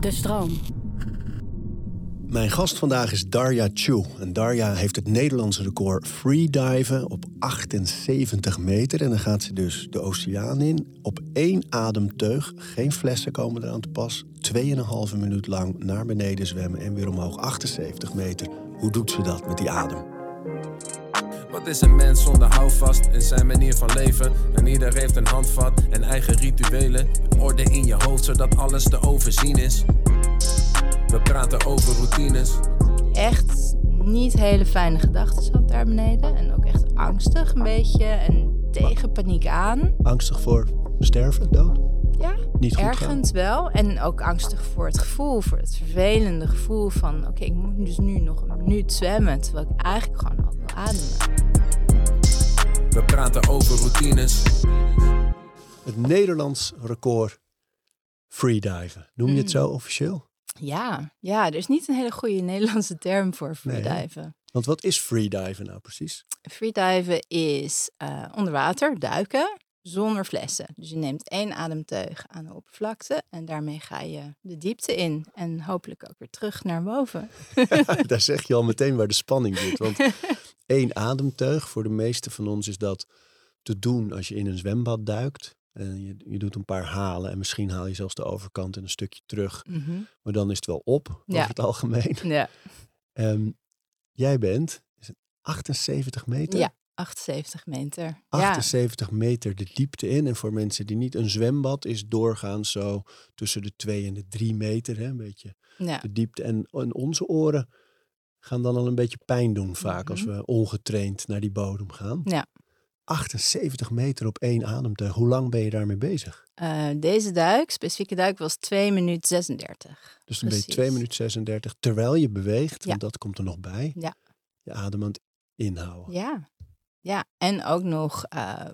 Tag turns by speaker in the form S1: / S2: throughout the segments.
S1: De stroom.
S2: Mijn gast vandaag is Darja Chu. En Darja heeft het Nederlandse record freediven op 78 meter. En dan gaat ze dus de oceaan in op één ademteug. Geen flessen komen eraan te pas. 2,5 minuut lang naar beneden zwemmen en weer omhoog 78 meter. Hoe doet ze dat met die adem?
S3: Wat is een mens zonder houvast in zijn manier van leven? En ieder heeft een handvat en eigen rituelen. Orde in je hoofd zodat alles te overzien is. We praten over routines.
S4: Echt niet hele fijne gedachten had daar beneden. En ook echt angstig een beetje en tegen paniek aan.
S2: Angstig voor sterven, dood?
S4: Ja,
S2: Niet goed
S4: ergens wel. En ook angstig voor het gevoel, voor het vervelende gevoel van... oké, ik moet dus nu nog een minuut zwemmen... terwijl ik eigenlijk gewoon al wil ademen.
S3: We praten over routines.
S2: Het Nederlands record freediven. Noem je het zo officieel?
S4: Ja, ja, er is niet een hele goede Nederlandse term voor
S2: Nee,
S4: freediven.
S2: Want wat is freediven nou precies?
S4: Freediven is eh, onder water duiken zonder flessen. Dus je neemt één ademteug aan de oppervlakte en daarmee ga je de diepte in en hopelijk ook weer terug naar boven.
S2: Daar zeg je al meteen waar de spanning zit. Want één ademteug, voor de meeste van ons is dat te doen als je in een zwembad duikt. En je, je doet een paar halen en misschien haal je zelfs de overkant en een stukje terug.
S4: Mhm.
S2: Maar dan is het wel op, over
S4: Ja.
S2: het algemeen.
S4: Ja.
S2: Ehm, jij bent is het 78 meter?
S4: ja, 78 meter. Ja.
S2: 78 meter de diepte in. En voor mensen die niet, een zwembad is doorgaans zo tussen de 2 en de 3 meter. Hè, een beetje
S4: ja.
S2: de diepte. En, en onze oren gaan dan al een beetje pijn doen vaak als we ongetraind naar die bodem gaan.
S4: Mhm. Ja.
S2: 78 meter op één ademteug. Hoe lang ben je daarmee bezig?
S4: Eh, deze duik, specifieke duik, was 2 minuten 36.
S2: Dus dan ben je
S4: Precies.
S2: 2 minuten 36 terwijl je beweegt.
S4: Ja.
S2: Want dat komt er nog bij.
S4: Ja.
S2: Je adem aan het inhouden.
S4: Ja, ja. en ook nog eh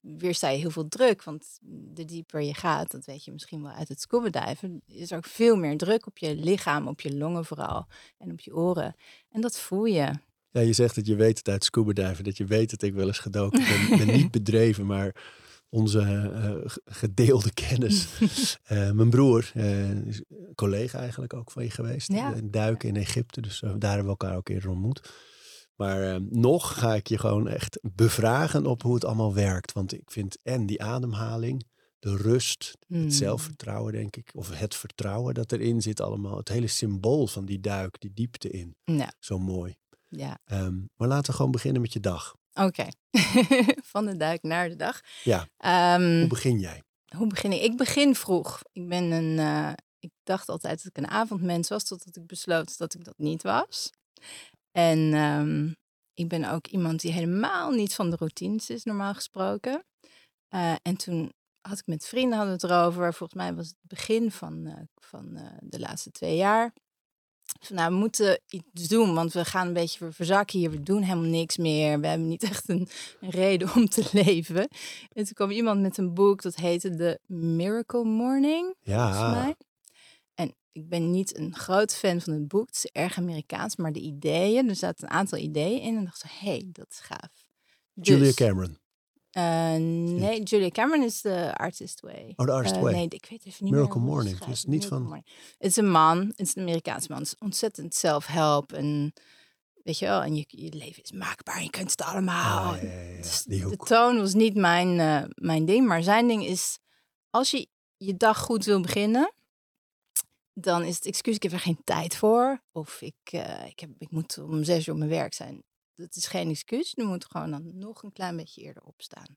S4: weersta je heel veel druk. Want de dieper je gaat, dat weet je misschien wel uit het scuba diven, is er ook veel meer druk op je lichaam, op je longen vooral en op je oren. En dat voel je.
S2: Ja, je zegt dat je weet het uit scuba diven, dat je weet dat ik wel eens gedoken ben. ben niet bedreven, maar onze eh, g- gedeelde kennis. Eh, mijn broer, eh, is een collega eigenlijk ook van je geweest.
S4: Ja.
S2: eh, duiken in Egypte, dus eh, daar hebben we elkaar ook eerder ontmoet. Maar eh, nog ga ik je gewoon echt bevragen op hoe het allemaal werkt. Want ik vind en die ademhaling, de rust,
S4: Hmm.
S2: het zelfvertrouwen denk ik. Of het vertrouwen dat erin zit allemaal. Het hele symbool van die duik, die diepte in.
S4: Ja,
S2: Zo mooi.
S4: ja.
S2: Ehm, maar laten we gewoon beginnen met je dag.
S4: Oké. Van de duik naar de dag.
S2: Ja,
S4: Ehm,
S2: hoe begin jij?
S4: Hoe begin ik? Ik begin vroeg. Ik ben een. eh, ik dacht altijd dat ik een avondmens was, totdat ik besloot dat ik dat niet was. En ehm, ik ben ook iemand die helemaal niet van de routines is, normaal gesproken. Eh, en toen had ik met vrienden hadden het erover. Volgens mij was het begin van, eh, van eh, de laatste twee jaar. Van, nou, we moeten iets doen, want we gaan een beetje verzakken hier. We doen helemaal niks meer. We hebben niet echt een, een reden om te leven. En toen kwam iemand met een boek dat heette The Miracle Morning, volgens
S2: Ja,
S4: mij. Ik ben niet een groot fan van het boek. Het is erg Amerikaans, maar de ideeën, er zaten een aantal ideeën in. En dacht ze, hé, hey, dat is gaaf.
S2: Julia
S4: Dus,
S2: Cameron.
S4: eh, nee, Julia Cameron is de Artist Way.
S2: Oh, The Artist
S4: Eh,
S2: Way.
S4: Nee, ik weet even niet
S2: Miracle
S4: meer
S2: Morning. Het is niet
S4: Miracle
S2: van-.
S4: Het is een man, het is een Amerikaanse man. Het is ontzettend zelfhelp en weet je wel, en je, je leven is maakbaar, je kunt het allemaal.
S2: Ah, ja, ja, ja,
S4: Dus de toon was niet mijn, eh, mijn ding, maar zijn ding is, als je je dag goed wil beginnen, dan is het excuus, ik heb er geen tijd voor. Of ik, eh, ik, heb, ik moet om zes uur op mijn werk zijn. Dat is geen excuus. Je moet gewoon dan nog een klein beetje eerder opstaan.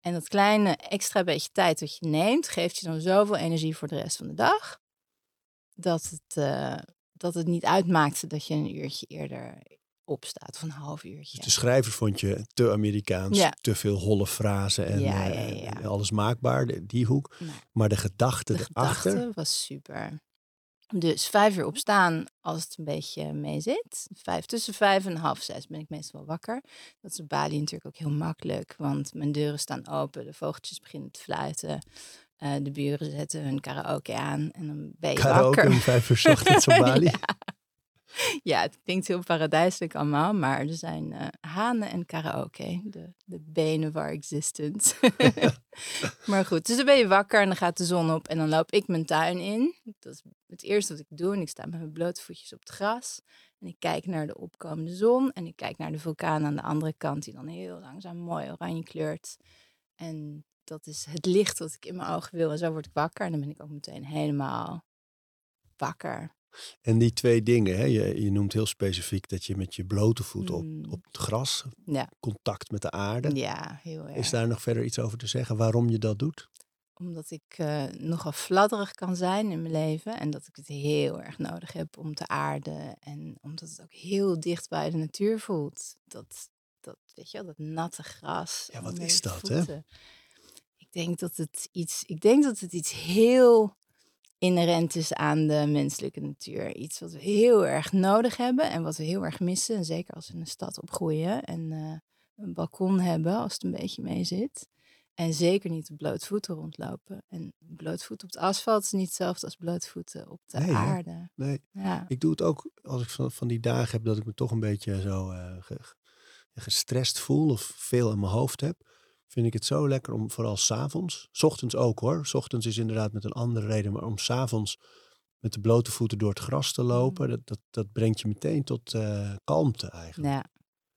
S4: En dat kleine extra beetje tijd dat je neemt, geeft je dan zoveel energie voor de rest van de dag. Dat het, eh, dat het niet uitmaakt dat je een uurtje eerder opstaat. Of een half uurtje.
S2: Dus de schrijver vond je te Amerikaans,
S4: Ja.
S2: te veel holle frasen en
S4: Ja,
S2: eh,
S4: ja,
S2: alles maakbaar, die hoek.
S4: Nee.
S2: Maar de gedachte
S4: De
S2: erachter,
S4: gedachte was super. Dus vijf uur opstaan als het een beetje mee zit. Vijf, tussen vijf en half zes ben ik meestal wel wakker. Dat is op Bali natuurlijk ook heel makkelijk, want mijn deuren staan open, de vogeltjes beginnen te fluiten. eh, de buren zetten hun karaoke aan en dan ben je
S2: karaoke
S4: wakker.
S2: om vijf uur ochtends op Bali.
S4: Ja. Ja, het klinkt heel paradijselijk allemaal, maar er zijn eh, hanen en karaoke. De, de benen our existence. maar goed, dus dan ben je wakker en dan gaat de zon op en dan loop ik mijn tuin in. Dat is het eerste wat ik doe en ik sta met mijn blote voetjes op het gras. En ik kijk naar de opkomende zon en ik kijk naar de vulkaan aan de andere kant die dan heel langzaam mooi oranje kleurt. En dat is het licht wat ik in mijn ogen wil en zo word ik wakker en dan ben ik ook meteen helemaal wakker.
S2: En die twee dingen, hè? Je, je noemt heel specifiek dat je met je blote voeten op,
S4: Mm.
S2: op het gras,
S4: Ja,
S2: contact met de aarde.
S4: ja heel erg.
S2: Is daar nog verder iets over te zeggen waarom je dat doet?
S4: Omdat ik eh, nogal fladderig kan zijn in mijn leven. En dat ik het heel erg nodig heb om te aarden. En omdat het ook heel dicht bij de natuur voelt. Dat, dat weet je wel, dat natte gras.
S2: Ja, wat is dat, hè?
S4: Ik denk dat het iets, ik denk dat het iets heel inherent is aan de menselijke natuur. Iets wat we heel erg nodig hebben en wat we heel erg missen. En zeker als we in een stad opgroeien en eh, een balkon hebben als het een beetje mee zit. En zeker niet op blootvoeten rondlopen. En blootvoeten op het asfalt is niet hetzelfde als blootvoeten op de
S2: Nee, hè?
S4: aarde.
S2: Nee,
S4: Ja.
S2: ik doe het ook als ik van, van die dagen heb dat ik me toch een beetje zo eh, ge- ge- gestrest voel of veel in mijn hoofd heb. Vind ik het zo lekker om vooral s'avonds, s ochtends ook hoor. S ochtends is inderdaad met een andere reden, maar om s'avonds met de blote voeten door het gras te lopen, dat, dat, dat brengt je meteen tot eh, kalmte eigenlijk.
S4: Ja.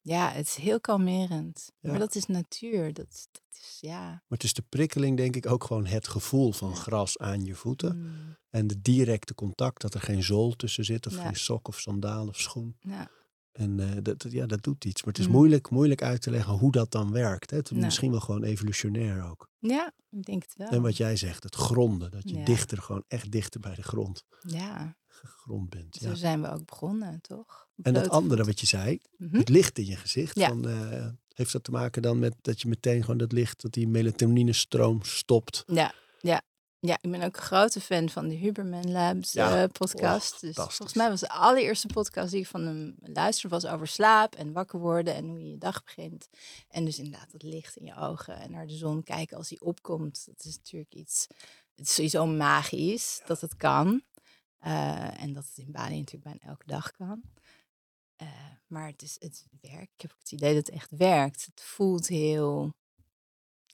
S4: ja, het is heel kalmerend.
S2: Ja.
S4: Maar dat is natuur. Dat, dat is, ja.
S2: Maar het is de prikkeling denk ik ook gewoon het gevoel van gras aan je voeten.
S4: Mm,
S2: En de directe contact, dat er geen zool tussen zit of
S4: Ja.
S2: geen sok of sandaal of schoen.
S4: ja.
S2: En eh, dat, ja, dat doet iets. Maar het is
S4: Mm.
S2: moeilijk, moeilijk uit te leggen hoe dat dan werkt. Hè? Het is
S4: Nou.
S2: misschien wel gewoon evolutionair ook.
S4: ja, ik denk het wel.
S2: En wat jij zegt, het gronden. Dat je
S4: Ja.
S2: dichter, gewoon echt dichter bij de grond
S4: Ja,
S2: gegrond bent.
S4: zo
S2: Ja.
S4: zijn we ook begonnen, toch?
S2: En dat andere wat je zei,
S4: Mhm.
S2: het licht in je gezicht.
S4: Ja.
S2: Van, eh, heeft dat te maken dan met dat je meteen gewoon dat licht, dat die melatoninenstroom stopt?
S4: Ja, ja. Ja, ik ben ook een grote fan van de Huberman Labs
S2: Ja.
S4: eh, podcast.
S2: Oh,
S4: dus
S2: fantastisch.
S4: volgens mij was de allereerste podcast die ik van hem luisterde was over slaap en wakker worden en hoe je je dag begint. En dus inderdaad dat licht in je ogen en naar de zon kijken als die opkomt. Dat is natuurlijk iets, het is sowieso magisch dat het kan. Eh, en dat het in Bali natuurlijk bijna elke dag kan. Eh, maar het, is, het werkt. Ik heb ook het idee dat het echt werkt. Het voelt heel,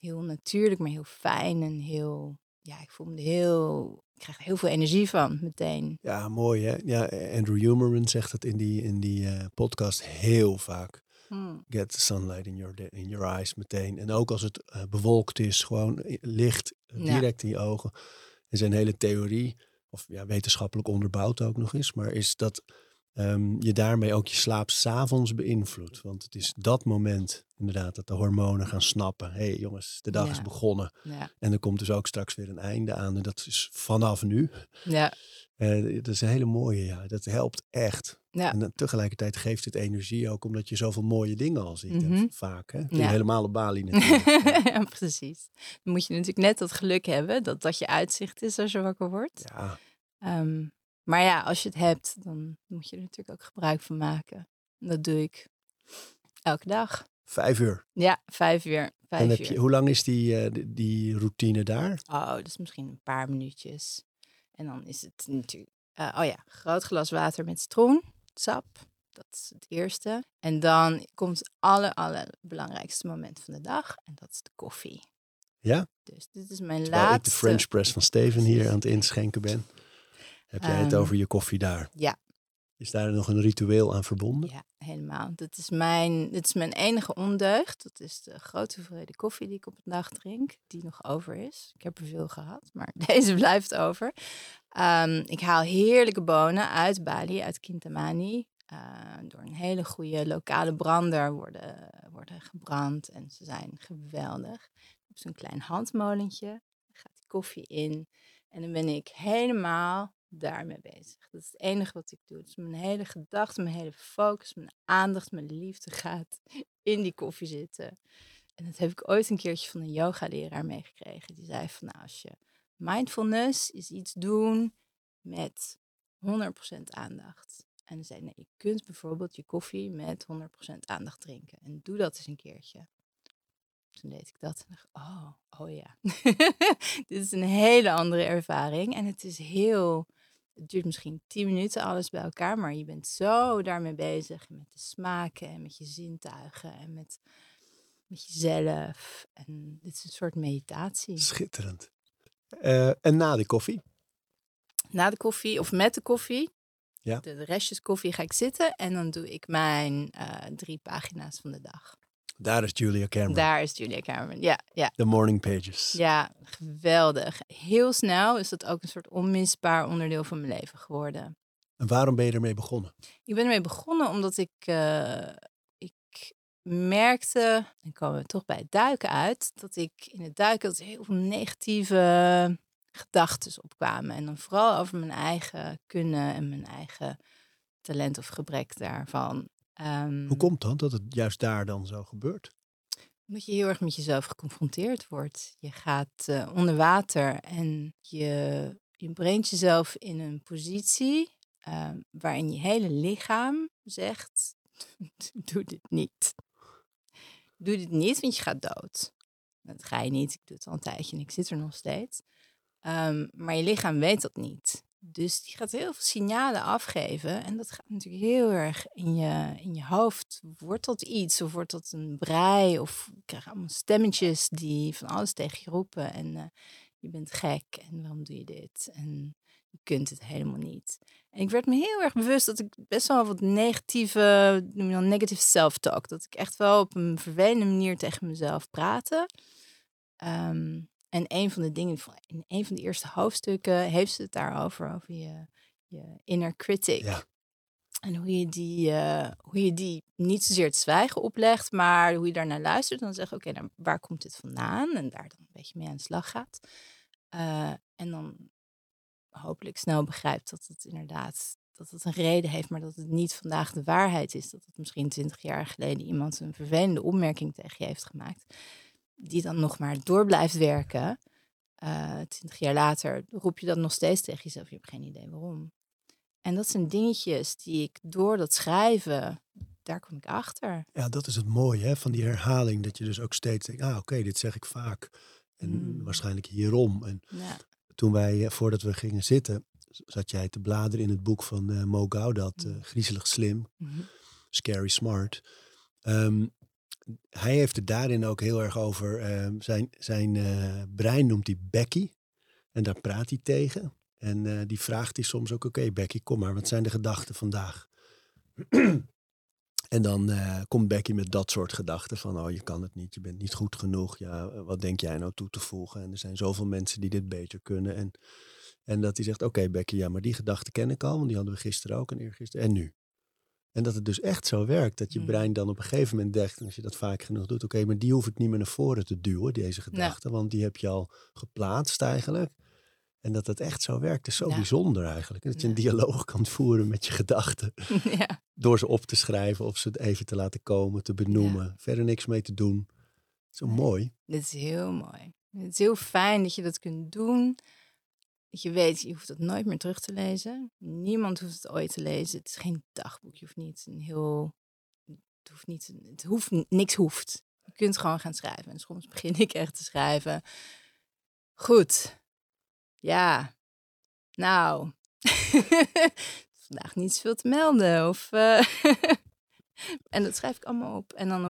S4: heel natuurlijk, maar heel fijn en heel. Ja, ik voel me heel. Ik krijg er heel veel energie van meteen.
S2: Ja, mooi hè. Ja, Andrew Huberman zegt het in die, in die eh, podcast heel vaak.
S4: Hmm.
S2: Get the sunlight in your, in your eyes meteen. En ook als het eh, bewolkt is, gewoon licht eh,
S4: Ja.
S2: direct in je ogen. En zijn hele theorie, of ja, wetenschappelijk onderbouwd ook nog eens, maar is dat ehm, je daarmee ook je slaap s'avonds beïnvloedt. Want het is dat moment inderdaad dat de hormonen gaan snappen. Hé hey, jongens, de dag is begonnen.
S4: Ja,
S2: En er komt dus ook straks weer een einde aan. En dat is vanaf nu.
S4: ja,
S2: Eh, dat is een hele mooie, ja. Dat helpt echt.
S4: ja.
S2: En tegelijkertijd geeft het energie ook omdat je zoveel mooie dingen al ziet.
S4: Mhm.
S2: vaak, hè?
S4: Ja.
S2: Helemaal op Bali natuurlijk.
S4: ja, precies. Dan moet je natuurlijk net dat geluk hebben dat dat je uitzicht is als je wakker wordt.
S2: ja,
S4: Ehm, maar ja, als je het hebt, dan moet je er natuurlijk ook gebruik van maken. En dat doe ik elke dag.
S2: vijf uur.
S4: Ja, vijf uur.
S2: en heb
S4: uur.
S2: je, hoe lang is die, eh, die, die routine daar?
S4: Oh, dat is misschien een paar minuutjes. En dan is het natuurlijk, eh, oh ja, groot glas water met citroen, sap. Dat is het eerste. En dan komt het aller, allerbelangrijkste moment van de dag. En dat is de koffie.
S2: Ja?
S4: Dus dit is mijn
S2: Terwijl ik
S4: laatste.
S2: de French press van Steven hier aan het inschenken ben. Heb jij het
S4: Ehm,
S2: over je koffie daar?
S4: ja.
S2: Is daar nog een ritueel aan verbonden?
S4: Ja, helemaal. Dat is mijn, dit is mijn enige ondeugd. Dat is de grote hoeveelheid koffie die ik op een dag drink, die nog over is. Ik heb er veel gehad, maar deze blijft over. Ehm, ik haal heerlijke bonen uit Bali, uit Kintamani. Eh, door een hele goede lokale brander worden, worden gebrand en ze zijn geweldig. Op zo'n klein handmolentje gaat die koffie in en dan ben ik helemaal daarmee bezig. Dat is het enige wat ik doe. Dus mijn hele gedachte, mijn hele focus, mijn aandacht, mijn liefde gaat in die koffie zitten. En dat heb ik ooit een keertje van een yoga-leraar meegekregen. Die zei van, nou, als je mindfulness is iets doen met 100% aandacht. En zei nee, je kunt bijvoorbeeld je koffie met 100% aandacht drinken. En doe dat eens een keertje. Toen deed ik dat en oh, oh ja. Dit is een hele andere ervaring. En het is heel Het duurt misschien tien minuten alles bij elkaar, maar je bent zo daarmee bezig met de smaken en met je zintuigen en met, met jezelf. En dit is een soort meditatie.
S2: Schitterend. Eh, en na de koffie?
S4: Na de koffie of met de koffie,
S2: Ja.
S4: de, de restjes koffie, ga ik zitten en dan doe ik mijn eh, drie pagina's van de dag.
S2: Daar is Julia Cameron.
S4: Daar is Julia Cameron. Ja, ja.
S2: The Morning Pages.
S4: Ja, geweldig. Heel snel is dat ook een soort onmisbaar onderdeel van mijn leven geworden.
S2: En waarom ben je ermee begonnen?
S4: Ik ben ermee begonnen omdat ik, eh, ik merkte, en komen we toch bij het duiken uit, dat ik in het duiken dat heel veel negatieve gedachten opkwamen. En dan vooral over mijn eigen kunnen en mijn eigen talent of gebrek daarvan. Ehm,
S2: Hoe komt dat dat het juist daar dan zo gebeurt?
S4: Omdat je heel erg met jezelf geconfronteerd wordt. Je gaat eh, onder water en je, je brengt jezelf in een positie eh, waarin je hele lichaam zegt: Doe dit niet. Doe dit niet, want je gaat dood. Dat ga je niet. Ik doe het al een tijdje en ik zit er nog steeds. Ehm, maar je lichaam weet dat niet. Dus die gaat heel veel signalen afgeven. En dat gaat natuurlijk heel erg in je, in je hoofd. Wordt dat iets? Of wordt dat een brei? Of krijg allemaal stemmetjes die van alles tegen je roepen. En eh, je bent gek. En waarom doe je dit? En je kunt het helemaal niet. En ik werd me heel erg bewust dat ik best wel wat negatieve, noem je dan negative self-talk. Dat ik echt wel op een vervelende manier tegen mezelf praatte. Ehm, en een van de dingen, in een van de eerste hoofdstukken heeft ze het daarover, over je, je inner critic.
S2: Ja.
S4: En hoe je, die, eh, hoe je die niet zozeer het zwijgen oplegt, maar hoe je daarnaar luistert. En dan zeg oké, nou, waar komt dit vandaan? En daar dan een beetje mee aan de slag gaat. Eh, en dan hopelijk snel begrijpt dat het inderdaad dat het een reden heeft, maar dat het niet vandaag de waarheid is. Dat het misschien twintig jaar geleden iemand een vervelende opmerking tegen je heeft gemaakt. Die dan nog maar door blijft werken. Twintig jaar later roep je dat nog steeds tegen jezelf. Je hebt geen idee waarom. En dat zijn dingetjes die ik door dat schrijven, daar kom ik achter.
S2: Ja, dat is het mooie hè, van die herhaling. Dat je dus ook steeds denkt, ah oké, dit zeg ik vaak. En
S4: Mm.
S2: waarschijnlijk hierom. En
S4: Ja.
S2: toen wij, eh, voordat we gingen zitten, zat jij te bladeren in het boek van eh, Mo Gaudat, eh,
S4: Mm.
S2: Griezelig Slim,
S4: Mhm.
S2: Scary Smart. Ehm, hij heeft het daarin ook heel erg over, ehm, zijn, zijn eh, brein noemt hij Becky. En daar praat hij tegen. En eh, die vraagt hij soms ook, oké Becky, kom maar, wat zijn de gedachten vandaag? en dan eh, komt Becky met dat soort gedachten van, oh je kan het niet, je bent niet goed genoeg. Ja, wat denk jij nou toe te voegen? En er zijn zoveel mensen die dit beter kunnen. En, en dat hij zegt, oké Becky, ja, maar die gedachten ken ik al, want die hadden we gisteren ook en eergisteren. En nu? En dat het dus echt zo werkt, dat je
S4: Mm.
S2: brein dan op een gegeven moment denkt, en als je dat vaak genoeg doet, oké, maar die hoef ik niet meer naar voren te duwen, deze gedachten, want die heb je al geplaatst eigenlijk. En dat het echt zo werkt, is zo
S4: Ja.
S2: bijzonder eigenlijk. Dat je een dialoog kan voeren met je gedachten,
S4: ja.
S2: door ze op te schrijven of ze even te laten komen, te benoemen, verder niks mee te doen. Zo mooi.
S4: Dit is heel mooi. Het is heel fijn dat je dat kunt doen. Je weet, je hoeft het nooit meer terug te lezen. Niemand hoeft het ooit te lezen. Het is geen dagboek. Je hoeft niet een heel. Het hoeft niet. Het hoeft niks hoeft. Je kunt gewoon gaan schrijven. En soms begin ik echt te schrijven. Goed. Ja. Nou. Vandaag niet zoveel te melden. Of. eh, en dat schrijf ik allemaal op. En dan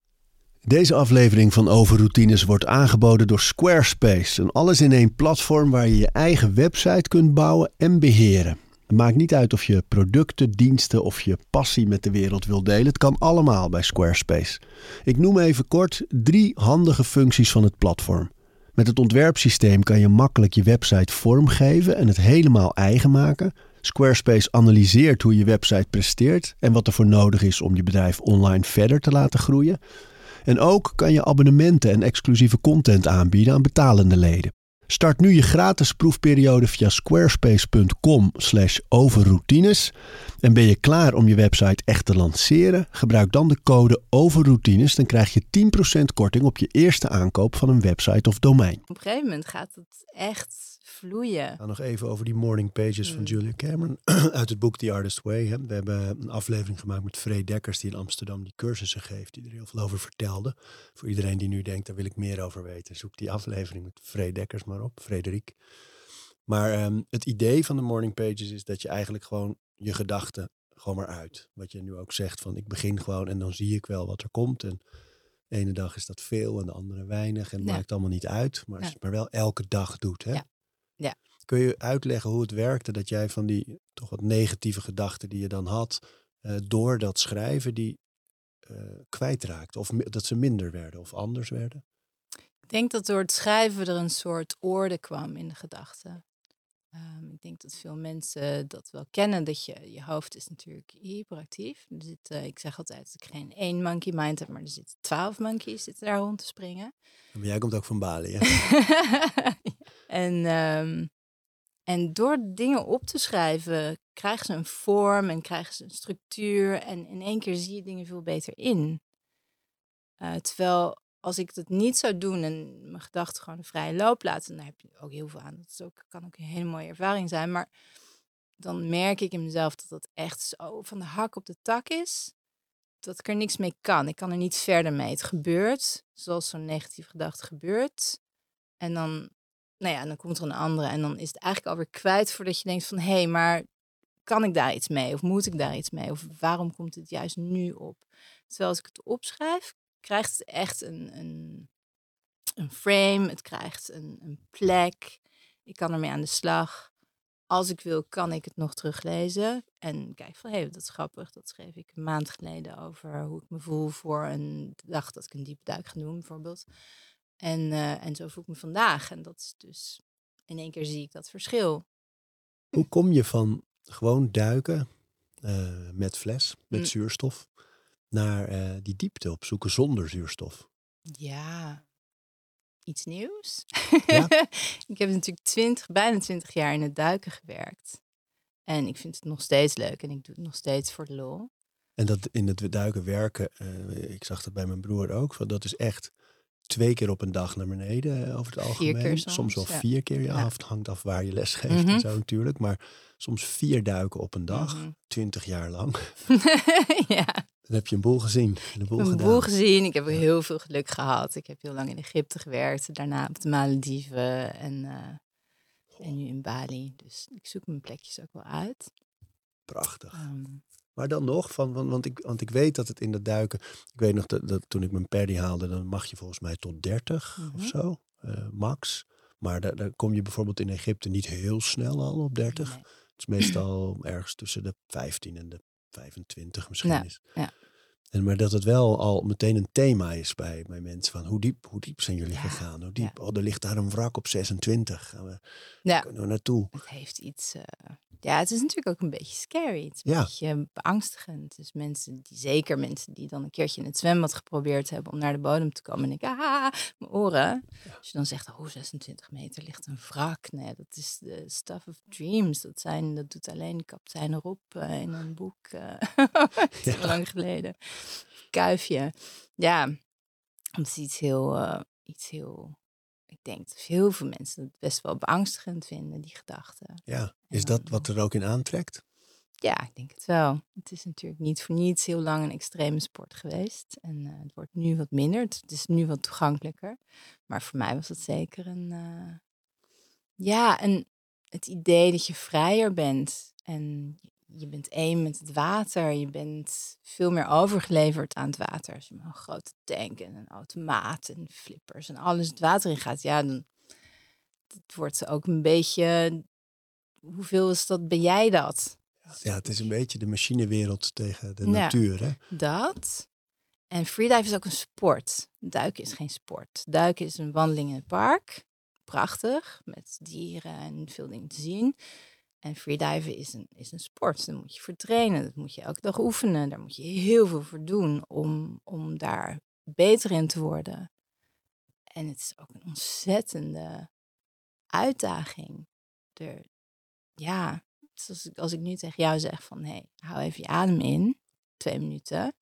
S2: Deze aflevering van Overroutines wordt aangeboden door Squarespace. Een alles-in-één platform waar je je eigen website kunt bouwen en beheren. Het maakt niet uit of je producten, diensten of je passie met de wereld wil delen. Het kan allemaal bij Squarespace. Ik noem even kort drie handige functies van het platform. Met het ontwerpsysteem kan je makkelijk je website vormgeven en het helemaal eigen maken. Squarespace analyseert hoe je website presteert en wat er voor nodig is om je bedrijf online verder te laten groeien. En ook kan je abonnementen en exclusieve content aanbieden aan betalende leden. Start nu je gratis proefperiode via squarespace.com overroutines. En ben je klaar om je website echt te lanceren? Gebruik dan de code overroutines. Dan krijg je 10% korting op je eerste aankoop van een website of domein.
S4: op een gegeven moment gaat het echt vloeien.
S2: Dan nog even over die morning pages van
S4: Mm.
S2: Julia Cameron uit het boek The Artist Way. Hè. We hebben een aflevering gemaakt met Free Dekkers die in Amsterdam die cursussen geeft, die er heel veel over vertelde. Voor iedereen die nu denkt, daar wil ik meer over weten, zoek die aflevering met Free Dekkers maar op, Frederik. Maar ehm, het idee van de morning pages is dat je eigenlijk gewoon je gedachten gewoon maar uit. Wat je nu ook zegt van ik begin gewoon en dan zie ik wel wat er komt. En de ene dag is dat veel en de andere weinig. En het
S4: Ja.
S2: maakt allemaal niet uit. Maar als je het maar wel elke dag doet. Hè?
S4: Ja. Ja.
S2: Kun je uitleggen hoe het werkte dat jij van die toch wat negatieve gedachten die je dan had, eh, door dat schrijven, die eh kwijtraakte? Of dat ze minder werden of anders werden?
S4: Ik denk dat door het schrijven er een soort orde kwam in de gedachten. Ehm, ik denk dat veel mensen dat wel kennen, dat je, je hoofd is natuurlijk hyperactief. Er zit, eh, ik zeg altijd dat ik geen één monkey mind heb, maar er zitten twaalf monkeys zitten daar rond te springen.
S2: Maar jij komt ook van Bali, hè?
S4: en, ehm, en door dingen op te schrijven, krijgen ze een vorm en krijgen ze een structuur. En in één keer zie je dingen veel beter in. Eh, terwijl als ik dat niet zou doen en mijn gedachten gewoon de vrije loop laten, dan heb je ook heel veel aan. Dat is ook, kan ook een hele mooie ervaring zijn. Maar dan merk ik in mezelf dat dat echt zo van de hak op de tak is. Dat ik er niks mee kan. Ik kan er niet verder mee. Het gebeurt zoals zo'n negatieve gedachte gebeurt. En dan, nou ja, dan komt er een andere. En dan is het eigenlijk alweer kwijt voordat je denkt van... hé, hey, maar kan ik daar iets mee? Of moet ik daar iets mee? Of waarom komt het juist nu op? Terwijl als ik het opschrijf, krijgt het echt een, een, een frame. Het krijgt een, een plek. Ik kan ermee aan de slag. Als ik wil, kan ik het nog teruglezen. En kijk van, hé, hey, dat is grappig. Dat schreef ik een maand geleden over hoe ik me voel voor een dag dat ik een diepe duik ga doen, bijvoorbeeld. En, eh, en zo voel ik me vandaag. En dat is dus, in één keer zie ik dat verschil.
S2: Hoe kom je van gewoon duiken eh, met fles, met
S4: Mm.
S2: zuurstof, naar eh, die diepte opzoeken zonder zuurstof?
S4: Ja, iets nieuws.
S2: Ja.
S4: ik heb natuurlijk twintig, bijna twintig jaar in het duiken gewerkt. En ik vind het nog steeds leuk en ik doe het nog steeds voor de lol.
S2: En dat in het duiken werken, ik zag dat bij mijn broer ook, van dat is echt twee keer op een dag naar beneden eh, over het algemeen.
S4: keer
S2: soms,
S4: soms,
S2: wel
S4: ja.
S2: vier keer, ja,
S4: Ja.
S2: hangt af waar je les geeft en
S4: Mhm.
S2: zo natuurlijk. Maar soms vier duiken op een dag,
S4: Mhm.
S2: twintig jaar lang.
S4: ja,
S2: Dan heb je een boel gezien, een boel
S4: een boel gezien. Ik heb heel veel geluk gehad. Ik heb heel lang in Egypte gewerkt. Daarna op de Malediven en, eh, en nu in Bali. Dus ik zoek mijn plekjes ook wel uit.
S2: Prachtig.
S4: Ehm,
S2: Maar dan nog, van, want, want, ik, want ik weet dat het in dat duiken... Ik weet nog dat, dat toen ik mijn paddy haalde, dan mag je volgens mij tot 30 of
S4: Mhm.
S2: zo, eh, max. Maar daar, daar kom je bijvoorbeeld in Egypte niet heel snel al op 30.
S4: nee.
S2: Het is meestal ergens tussen de 15 en de 25 misschien
S4: Ja,
S2: is.
S4: ja.
S2: En maar dat het wel al meteen een thema is bij, bij mensen. Van hoe diep, hoe diep zijn jullie
S4: Ja,
S2: gegaan? Hoe diep? Oh, er ligt daar een wrak op 26. Gaan we,
S4: Ja.
S2: kunnen we naartoe?
S4: Het heeft iets. eh, ja, het is natuurlijk ook een beetje scary. Het is een
S2: Ja.
S4: beetje beangstigend. Dus mensen die, zeker mensen die dan een keertje in het zwembad geprobeerd hebben om naar de bodem te komen. En ik, ah, mijn oren. Als je dan zegt, oh, 26 meter ligt een wrak. Nee, dat is de stuff of dreams. Dat, zijn, dat doet alleen kapitein Rob eh, in een boek. eh heel
S2: Ja.
S4: lang geleden. Kuifje. Ja, het is iets heel, eh, iets heel ik denk dat heel veel mensen het best wel beangstigend vinden, die gedachten.
S2: Ja, is
S4: dan-
S2: dat wat er ook in aantrekt?
S4: Ja, ik denk het wel. Het is natuurlijk niet voor niets heel lang een extreme sport geweest. En eh, het wordt nu wat minder. Het is nu wat toegankelijker. Maar voor mij was het zeker een. eh, ja, en het idee dat je vrijer bent. En je bent één met het water. Je bent veel meer overgeleverd aan het water. Als je een grote tank en een automaat en flippers en alles het water in gaat. Ja, dan het wordt ook een beetje. Hoeveel is dat? Ben jij dat?
S2: Ja, het is een beetje de machinewereld tegen de natuur. Hè?
S4: Dat. En freedive is ook een sport. Duiken is geen sport. Duiken is een wandeling in het park. Prachtig, met dieren en veel dingen te zien. En freediven is een, is een sport. Daar moet je voor trainen. Dat moet je elke dag oefenen. Daar moet je heel veel voor doen om, om daar beter in te worden. En het is ook een ontzettende uitdaging. Er, ja, zoals ik, als ik nu tegen jou zeg van... hé, hey, hou even je adem in, twee minuten.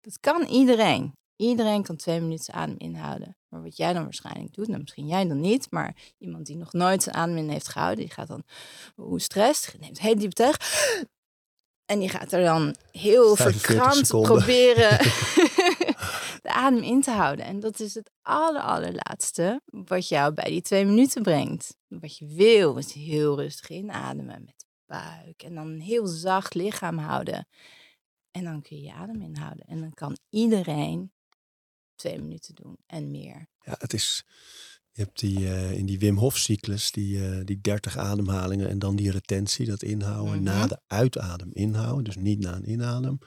S4: Dat kan iedereen. Iedereen kan twee minuten adem inhouden. Maar wat jij dan waarschijnlijk doet, nou misschien jij dan niet, maar iemand die nog nooit zijn adem in heeft gehouden, die gaat dan hoe stress, neemt heel diep teug. En die gaat er dan heel
S2: 45
S4: verkrampt proberen de adem in te houden. En dat is het aller, allerlaatste wat jou bij die twee minuten brengt. Wat je wil is heel rustig inademen met de buik. En dan een heel zacht lichaam houden. En dan kun je je adem inhouden. En dan kan iedereen twee minuten doen en meer.
S2: Ja, het is. Je hebt die, eh, in die Wim Hof cyclus, die, eh, die 30 ademhalingen en dan die retentie, dat inhouden, na
S4: Mhm.
S2: de uitadem inhouden, dus niet na een inadem.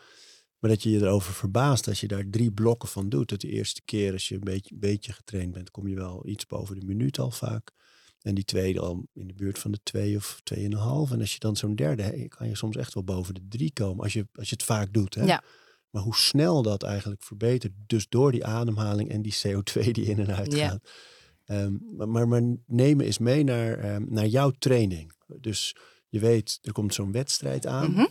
S2: Maar dat je je erover verbaast als je daar drie blokken van doet. Dat de eerste keer als je een beetje, beetje getraind bent, kom je wel iets boven de minuut al vaak. En die tweede al in de buurt van de twee of tweeënhalf. En als je dan zo'n derde, kan je soms echt wel boven de drie komen. Als je, als je het vaak doet. Hè?
S4: Ja.
S2: Maar hoe snel dat eigenlijk verbetert. Dus door die ademhaling en die CO2 die in en uit gaat. Ehm, maar, maar, maar nemen is mee naar, ehm, naar jouw training. Dus je weet, er komt zo'n wedstrijd aan.
S4: Mhm.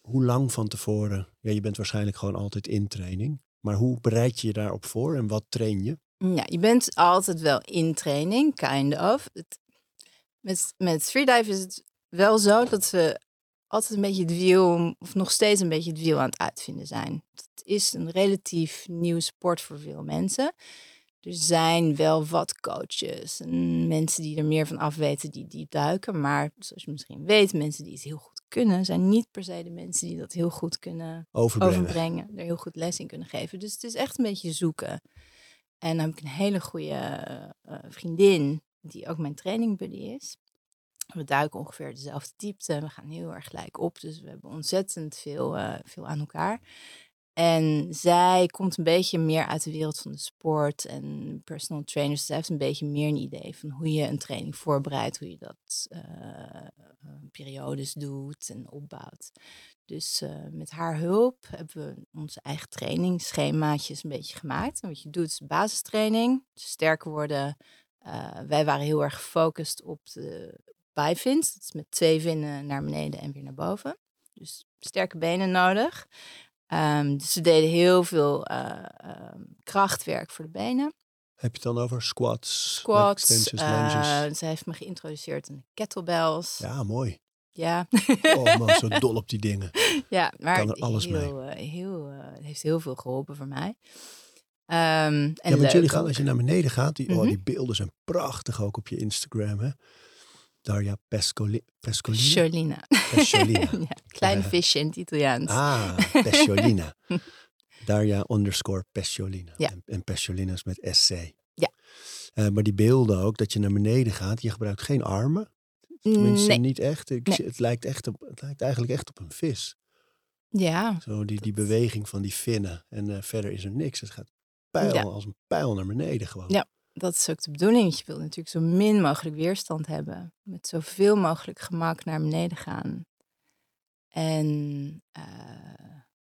S2: Hoe lang van tevoren? Ja, je bent waarschijnlijk gewoon altijd in training. Maar hoe bereid je je daarop voor en wat train je?
S4: Ja, je bent altijd wel in training, kind of. Het, met, met freedive is het wel zo dat we altijd een beetje het wiel, of nog steeds een beetje het wiel aan het uitvinden zijn. Het is een relatief nieuwe sport voor veel mensen. Er zijn wel wat coaches en mensen die er meer van afweten die diep duiken. Maar zoals je misschien weet, mensen die het heel goed kunnen, zijn niet per se de mensen die dat heel goed kunnen
S2: Overbrengen.
S4: overbrengen, er heel goed les in kunnen geven. Dus het is echt een beetje zoeken. En dan heb ik een hele goede eh, vriendin, die ook mijn training buddy is. We duiken ongeveer dezelfde diepte. We gaan heel erg gelijk op. Dus we hebben ontzettend veel, eh, veel aan elkaar. En zij komt een beetje meer uit de wereld van de sport en personal trainers. Zij heeft een beetje meer een idee van hoe je een training voorbereidt, hoe je dat eh, eh, periodes doet en opbouwt. Dus met haar hulp hebben we onze eigen trainingsschemaatjes een beetje gemaakt. En wat je doet is basistraining, sterker worden. Wij waren heel erg gefocust op de bijvins. Dat is met twee vinnen naar beneden en weer naar boven. Dus sterke benen nodig. Ehm, dus we deden heel veel eh, ehm, krachtwerk voor de benen.
S2: Heb je het dan over squats,
S4: Squats.
S2: extensions,
S4: eh, ze heeft me geïntroduceerd aan de kettlebells.
S2: Ja, mooi.
S4: Ja.
S2: Oh man, zo dol op die dingen.
S4: Ja, maar
S2: Kan er alles
S4: heel, eh, heel, eh, heeft heel veel geholpen voor mij. Ehm, en
S2: ja, want jullie gaan,
S4: ook.
S2: als je naar beneden gaat, die, oh,
S4: Mhm.
S2: die beelden zijn prachtig ook op je Instagram. Hè? Pescoli, Pescolina.
S4: Sciolina.
S2: Pesciolina.
S4: ja, klein
S2: Eh,
S4: visje in het Italiaans.
S2: Ah, Pesciolina. Darja underscore Pesciolina.
S4: Ja.
S2: En, en Pesciolina is met SC.
S4: Ja.
S2: Eh, maar die beelden ook, dat je naar beneden gaat. Je gebruikt geen armen. Tenminste,
S4: nee.
S2: niet echt. Ik
S4: Nee.
S2: zie- het, lijkt echt op, het lijkt eigenlijk echt op een vis.
S4: Ja,
S2: Zo die, die beweging van die vinnen. En eh, verder is er niks. Het gaat pijl,
S4: Ja.
S2: als een pijl naar beneden gewoon.
S4: Ja. Dat is ook de bedoeling. Je wilt natuurlijk zo min mogelijk weerstand hebben. Met zoveel mogelijk gemak naar beneden gaan. En eh,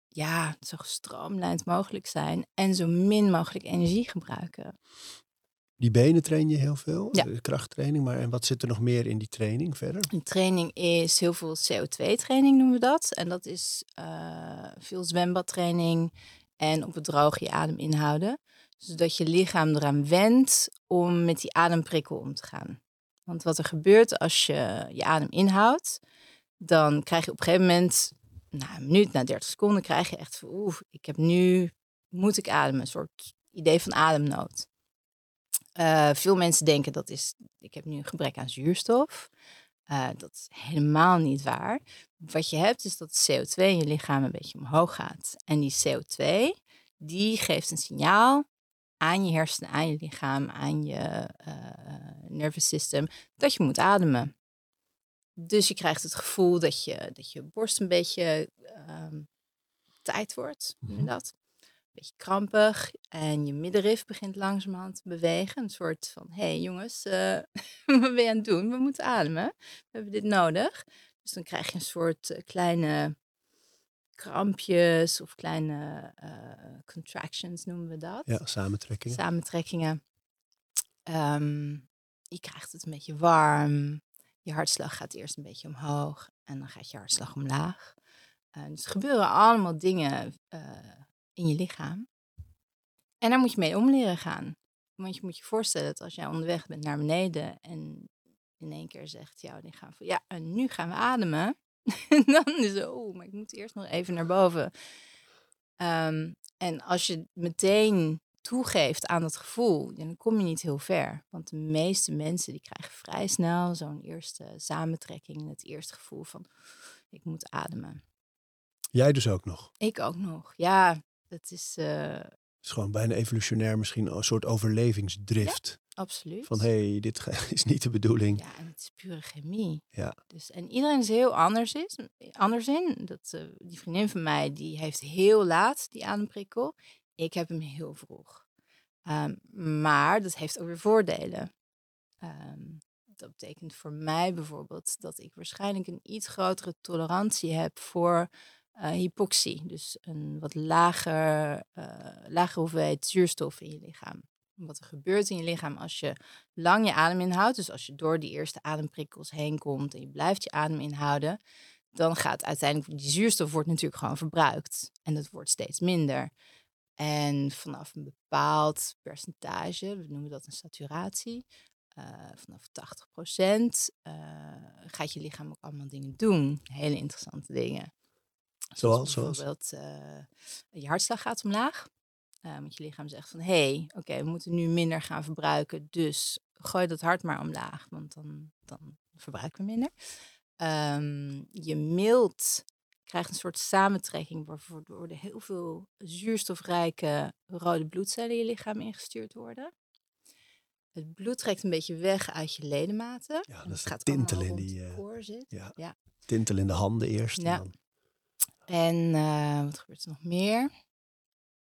S4: ja, zo gestroomlijnd mogelijk zijn. En zo min mogelijk energie gebruiken.
S2: Die benen train je heel veel.
S4: Ja.
S2: eh, Krachttraining. Maar en wat zit er nog meer in die training verder?
S4: Een training is heel veel CO2-training noemen we dat. En dat is eh, veel zwembadtraining en op het droog je adem inhouden. Zodat je lichaam eraan wendt om met die ademprikkel om te gaan. Want wat er gebeurt als je je adem inhoudt, dan krijg je op een gegeven moment, na een minuut, na 30 seconden, krijg je echt oeh, ik heb nu, moet ik ademen, een soort idee van ademnood. Eh, veel mensen denken dat is, ik heb nu een gebrek aan zuurstof. Uh, dat is helemaal niet waar. Wat je hebt is dat CO2 in je lichaam een beetje omhoog gaat. En die CO2, die geeft een signaal aan je hersenen, aan je lichaam, aan je uh, nervous system, dat je moet ademen. Dus je krijgt het gevoel dat je, dat je borst een beetje um, tijd wordt, je dat? Een beetje krampig en je middenrif begint langzamerhand te bewegen. Een soort van, hé hey jongens, uh, wat ben je aan het doen? We moeten ademen. We hebben dit nodig. Dus dan krijg je een soort uh, kleine krampjes of kleine uh, contractions noemen we dat.
S2: Ja, samentrekkingen.
S4: Samentrekkingen. Um, je krijgt het een beetje warm. Je hartslag gaat eerst een beetje omhoog en dan gaat je hartslag omlaag. Uh, dus er gebeuren allemaal dingen uh, in je lichaam. En daar moet je mee om leren gaan. Want je moet je voorstellen dat als jij onderweg bent naar beneden en in één keer zegt jouw lichaam van ja, en nu gaan we ademen. dan is het, oh, maar ik moet eerst nog even naar boven. Ehm, en als je meteen toegeeft aan dat gevoel, dan kom je niet heel ver. Want de meeste mensen die krijgen vrij snel zo'n eerste samentrekking, het eerste gevoel van ik moet ademen.
S2: Jij dus ook nog.
S4: Ik ook nog. Ja, het is uh,
S2: Het is gewoon bijna evolutionair misschien een soort overlevingsdrift.
S4: Absoluut.
S2: Van hé, hey, dit is niet de bedoeling.
S4: Ja, en het is pure chemie.
S2: Ja.
S4: Dus, en iedereen is heel anders, is, anders in. Dat, eh, die vriendin van mij, die heeft heel laat die ademprikkel. Ik heb hem heel vroeg. Ehm, maar dat heeft ook weer voordelen. Ehm, dat betekent voor mij bijvoorbeeld dat ik waarschijnlijk een iets grotere tolerantie heb voor eh, hypoxie. Dus een wat lager, eh lagere hoeveelheid zuurstof in je lichaam. Wat er gebeurt in je lichaam als je lang je adem inhoudt. Dus als je door die eerste ademprikkels heen komt en je blijft je adem inhouden. Dan gaat uiteindelijk, die zuurstof wordt natuurlijk gewoon verbruikt. En dat wordt steeds minder. En vanaf een bepaald percentage, we noemen dat een saturatie, eh, vanaf 80% gaat je lichaam ook allemaal dingen doen. Hele interessante dingen.
S2: Zoals, zoals?
S4: bijvoorbeeld eh, je hartslag gaat omlaag. Eh, want je lichaam zegt van, hé, hey, oké, we moeten nu minder gaan verbruiken. Dus gooi dat hart maar omlaag, want dan, dan verbruiken we minder. Ehm, je mild krijgt een soort samentrekking waardoor er heel veel zuurstofrijke rode bloedcellen in je lichaam ingestuurd worden. Het bloed trekt een beetje weg uit je ledematen.
S2: Ja, dat is
S4: gaat
S2: tintel in die, eh,
S4: zit.
S2: Ja.
S4: Ja.
S2: Tintel in de handen eerst.
S4: Ja.
S2: En dan,
S4: En eh, wat gebeurt er nog meer?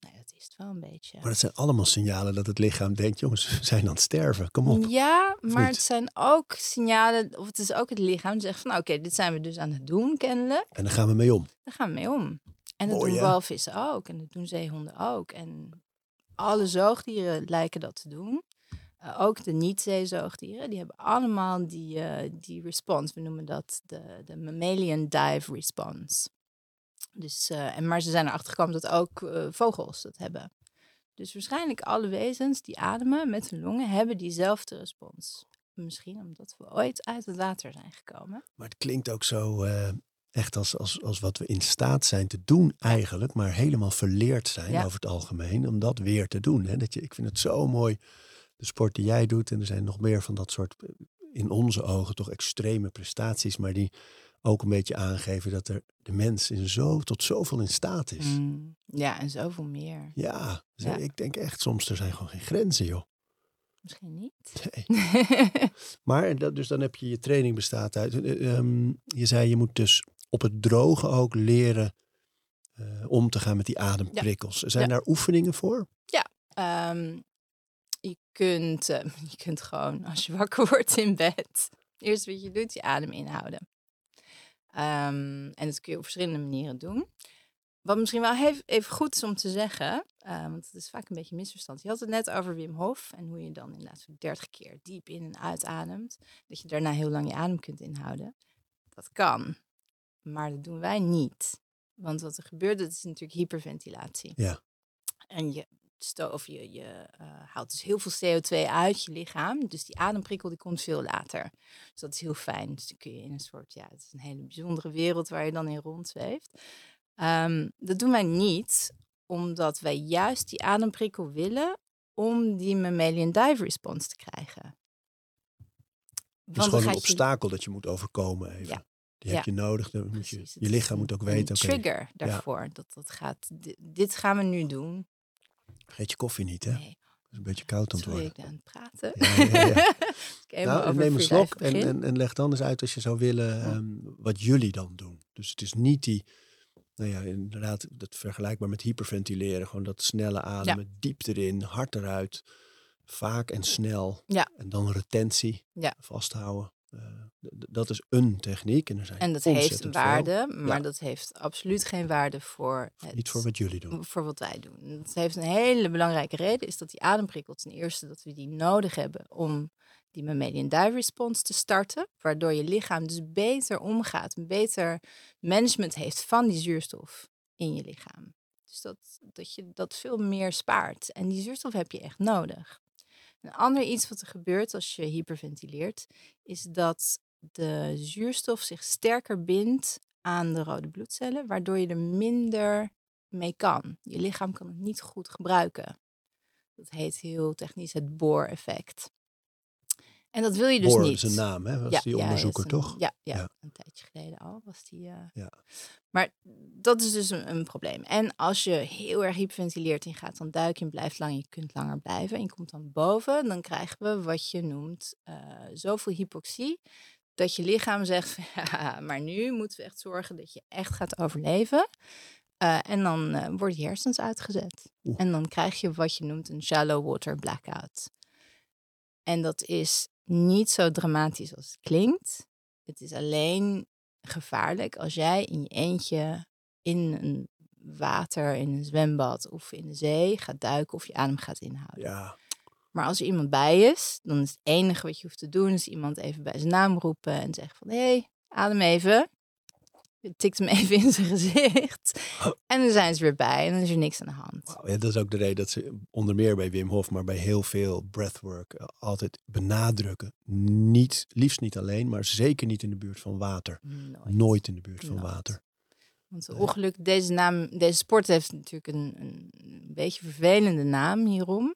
S4: Nee, dat is het wel een beetje.
S2: maar dat zijn allemaal signalen dat het lichaam denkt, jongens, we zijn aan het sterven. Kom op.
S4: Ja, maar het zijn ook signalen, of het is ook het lichaam die zegt van, nou, oké, dit zijn we dus aan het doen, kennelijk.
S2: En daar gaan we mee om.
S4: Daar gaan we mee om. En dat
S2: Mooi,
S4: doen walvissen ook, en dat doen zeehonden ook. En alle zoogdieren lijken dat te doen. Eh, ook de niet-zeezoogdieren, die hebben allemaal die, eh, die response. We noemen dat de, de mammalian dive response. Dus, eh, en, maar ze zijn erachter gekomen dat ook eh, vogels dat hebben. Dus waarschijnlijk alle wezens die ademen met hun longen hebben diezelfde respons. Misschien omdat we ooit uit het water zijn gekomen.
S2: Maar het klinkt ook zo eh, echt als, als, als wat we in staat zijn te doen eigenlijk, maar helemaal verleerd zijn
S4: Ja.
S2: over het algemeen om dat weer te doen. Hè? Dat je, ik vind het zo mooi, de sport die jij doet. En er zijn nog meer van dat soort, in onze ogen toch extreme prestaties, maar die ook een beetje aangeven dat er de mens in zo, tot zoveel in staat is.
S4: Mm, ja, en zoveel meer.
S2: Ja, dus
S4: Ja.
S2: ik denk echt soms, er zijn gewoon geen grenzen, joh.
S4: Misschien niet.
S2: Nee. Maar dat, dus dan heb je je training bestaat uit. eh, ehm, je zei je moet dus op het droge ook leren eh, om te gaan met die ademprikkels. Zijn
S4: Ja.
S2: daar oefeningen voor?
S4: Ehm, je, kunt, eh, je kunt gewoon, als je wakker wordt in bed, eerst wat je doet, je adem inhouden. Ehm, en dat kun je op verschillende manieren doen. Wat misschien wel even goed is om te zeggen, eh, want het is vaak een beetje een misverstand. Je had het net over Wim Hof en hoe je dan inderdaad zo'n 30 keer diep in en uitademt. Dat je daarna heel lang je adem kunt inhouden. Dat kan, maar dat doen wij niet. Want wat er gebeurt, dat is natuurlijk hyperventilatie.
S2: Ja.
S4: En je, of je, je eh, haalt dus heel veel CO2 uit je lichaam. Dus die ademprikkel die komt veel later. Dus dat is heel fijn. Dus dan kun je in een soort, ja, het is een hele bijzondere wereld waar je dan in rondzweeft. Ehm, dat doen wij niet, omdat wij juist die ademprikkel willen om die mammalian dive response te krijgen.
S2: Dus
S4: dan
S2: gewoon een
S4: je-
S2: obstakel dat je moet overkomen even.
S4: Ja.
S2: Die
S4: Ja.
S2: heb je nodig. Dan moet je,
S4: het
S2: je
S4: is
S2: lichaam moet ook
S4: een
S2: weten,
S4: trigger daarvoor. Dat dat gaat, dit, dit gaan we nu doen.
S2: Vergeet je koffie niet, hè?
S4: Nee,
S2: is een beetje koud aan het worden.
S4: ik ben aan het praten.
S2: Ja, ja, Nou, neem een slok en, en, en leg dan eens uit als je zou willen ehm, wat jullie dan doen. Dus het is niet die, nou ja, inderdaad, dat vergelijkbaar met hyperventileren. Gewoon dat snelle ademen, diep erin, hard eruit, vaak en snel. En dan retentie, vasthouden. Eh, dat is een techniek. En, er zijn
S4: En dat heeft
S2: veel.
S4: waarde, maar
S2: Ja.
S4: dat heeft absoluut geen waarde voor het,
S2: Niet voor wat jullie doen.
S4: voor wat wij doen. En Dat heeft een hele belangrijke reden, is dat die ademprikkel ten eerste dat we die nodig hebben om die mammalian dive response te starten, waardoor je lichaam dus beter omgaat, een beter management heeft van die zuurstof in je lichaam. Dus dat, dat je dat veel meer spaart. En die zuurstof heb je echt nodig. Een ander iets wat er gebeurt als je hyperventileert, is dat de zuurstof zich sterker bindt aan de rode bloedcellen, waardoor je er minder mee kan. Je lichaam kan het niet goed gebruiken. Dat heet heel technisch het Bohr-effect. En dat wil je dus niet.
S2: is een naam, hè? Was
S4: Ja,
S2: die onderzoeker,
S4: een-
S2: toch?
S4: Ja, ja,
S2: Ja.
S4: een tijdje geleden al was die. eh,
S2: Ja.
S4: Maar dat is dus een, een probleem. En als je heel erg hyperventileert en je gaat dan duiken en blijft lang, je kunt langer blijven en je komt dan boven, dan krijgen we wat je noemt eh, zoveel hypoxie dat je lichaam zegt, ja, maar nu moeten we echt zorgen dat je echt gaat overleven. Eh, en dan worden je hersens uitgezet.
S2: Oeh.
S4: En dan krijg je wat je noemt een shallow water blackout. En dat is niet zo dramatisch als het klinkt. Het is alleen gevaarlijk als jij in je eentje in een water, in een zwembad of in de zee gaat duiken of je adem gaat inhouden.
S2: Ja,
S4: Maar als er iemand bij is, dan is het enige wat je hoeft te doen, is iemand even bij zijn naam roepen en zeggen van hé, hey, adem even. Tikt hem even in zijn gezicht. En dan zijn ze weer bij en dan is er niks aan de hand.
S2: Ja, dat is ook de reden dat ze onder meer bij Wim Hof, maar bij heel veel breathwork eh, altijd benadrukken. Niet, liefst niet alleen, maar zeker niet in de buurt van water.
S4: Nooit.
S2: Nooit in de buurt van
S4: Nooit.
S2: water.
S4: Want
S2: Nee.
S4: ongeluk, deze, naam, deze sport heeft natuurlijk een, een, een beetje vervelende naam hierom.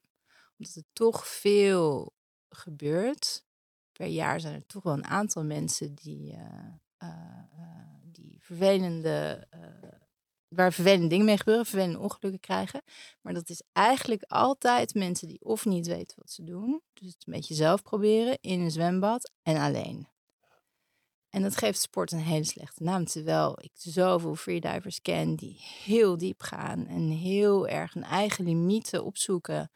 S4: Omdat er toch veel gebeurt. Per jaar zijn er toch wel een aantal mensen die, eh, eh, die vervelende, eh, waar vervelende dingen mee gebeuren, vervelende ongelukken krijgen. Maar dat is eigenlijk altijd mensen die of niet weten wat ze doen. Dus het een beetje zelf proberen in een zwembad en alleen. En dat geeft sport een hele slechte naam. Terwijl ik zoveel freedivers ken die heel diep gaan en heel erg hun eigen limieten opzoeken.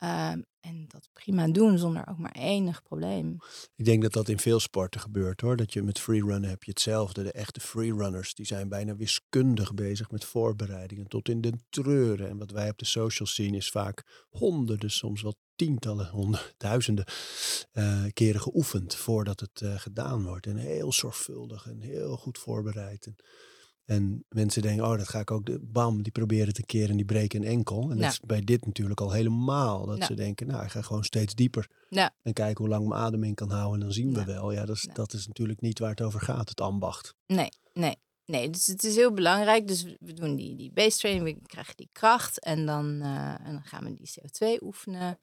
S4: Ehm, en dat prima doen zonder ook maar enig probleem.
S2: Ik denk dat dat in veel sporten gebeurt hoor. Dat je met freerunnen heb je hetzelfde. De echte freerunners die zijn bijna wiskundig bezig met voorbereidingen tot in de treuren. En wat wij op de socials zien is vaak honderden, soms wel tientallen, honderden, duizenden eh, keren geoefend voordat het eh, gedaan wordt. En heel zorgvuldig en heel goed voorbereid. En, en mensen denken, oh dat ga ik ook, de, bam, die proberen het een keer en die breken een enkel. En dat is bij dit natuurlijk al helemaal. Dat ze denken, nou ik ga gewoon steeds dieper. En kijken hoe lang mijn adem in kan houden. En dan zien we wel. Ja, dat is, dat is natuurlijk niet waar het over gaat, het ambacht.
S4: Nee, nee, nee. Dus het is heel belangrijk. Dus we- we doen die, die base training, we krijgen die kracht. En dan, eh, en dan gaan we die CO2 oefenen.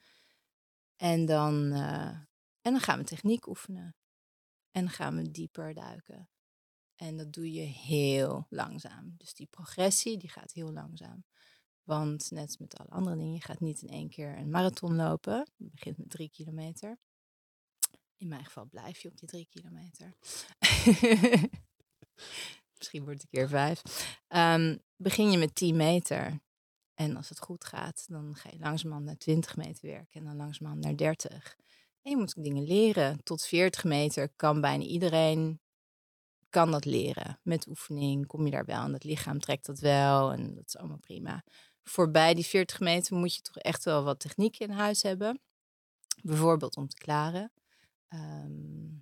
S4: En dan, eh, en dan gaan we techniek oefenen. En dan gaan we dieper duiken. En dat doe je heel langzaam. Dus die progressie, die gaat heel langzaam. Want net als met alle andere dingen, je gaat niet in één keer een marathon lopen. Je begint met drie kilometer. In mijn geval blijf je op die drie kilometer. Misschien wordt het een keer vijf. Ehm, begin je met 10 meter. En als het goed gaat, dan ga je langzamerhand naar 20 meter werken. En dan langzamerhand naar 30. En je moet dingen leren. Tot 40 meter kan bijna iedereen kan dat leren. Met oefening kom je daar wel. En het lichaam trekt dat wel. En dat is allemaal prima. Voorbij die 40 meter moet je toch echt wel wat techniek in huis hebben. Bijvoorbeeld om te klaren. Ehm,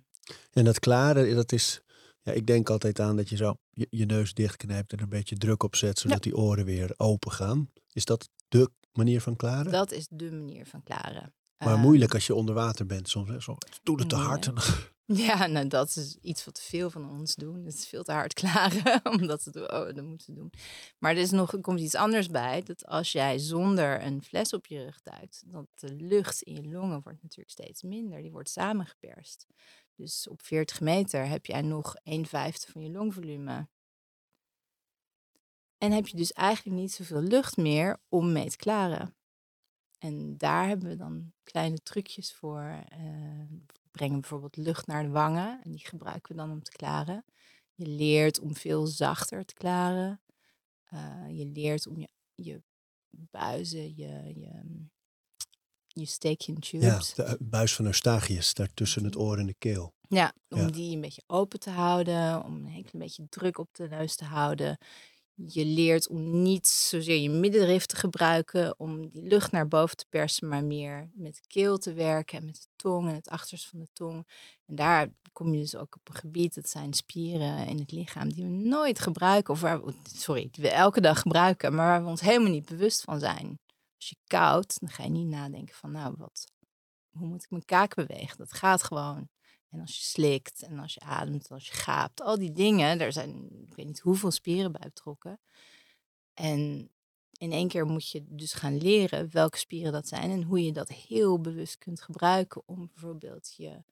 S2: En dat klaren, dat is... Ja, ik denk altijd aan dat je zo je, je neus dichtknijpt en een beetje druk op zet, zodat die oren weer open gaan. Is dat de manier van klaren?
S4: dat is de manier van klaren.
S2: maar
S4: Ehm,
S2: moeilijk als je onder water bent soms. Hè? Zo, doe het te hard.
S4: Ja, nou dat is iets wat veel van ons doen. Het is veel te hard klaren, omdat doen, oh, dat moeten doen. Maar er is nog, komt iets anders bij. Dat als jij zonder een fles op je rug duikt, dat de lucht in je longen wordt natuurlijk steeds minder. Die wordt samengeperst. Dus op 40 meter heb jij nog 1 vijfde van je longvolume. En heb je dus eigenlijk niet zoveel lucht meer om mee te klaren. En daar hebben we dan kleine trucjes voor. eh, brengen bijvoorbeeld lucht naar de wangen en die gebruiken we dan om te klaren. Je leert om veel zachter te klaren. Eh, je leert om je, je buizen, je, je, je steekje in
S2: ja,
S4: tubes.
S2: de eh, buis van Eustachius, daar tussen het oor en de keel.
S4: Ja, om
S2: Ja.
S4: die een beetje open te houden, om een klein beetje druk op de neus te houden. Je leert om niet zozeer je middenrif te gebruiken, om die lucht naar boven te persen, maar meer met keel te werken en met de tong en het achterste van de tong. En daar kom je dus ook op een gebied, dat zijn spieren in het lichaam die we nooit gebruiken, of waar we, sorry, die we elke dag gebruiken, maar waar we ons helemaal niet bewust van zijn. Als je koud, dan ga je niet nadenken van, nou, wat, hoe moet ik mijn kaak bewegen? Dat gaat gewoon. En als je slikt en als je ademt, als je gaapt, al die dingen, daar zijn ik weet niet hoeveel spieren bij betrokken. En in één keer moet je dus gaan leren welke spieren dat zijn en hoe je dat heel bewust kunt gebruiken om bijvoorbeeld je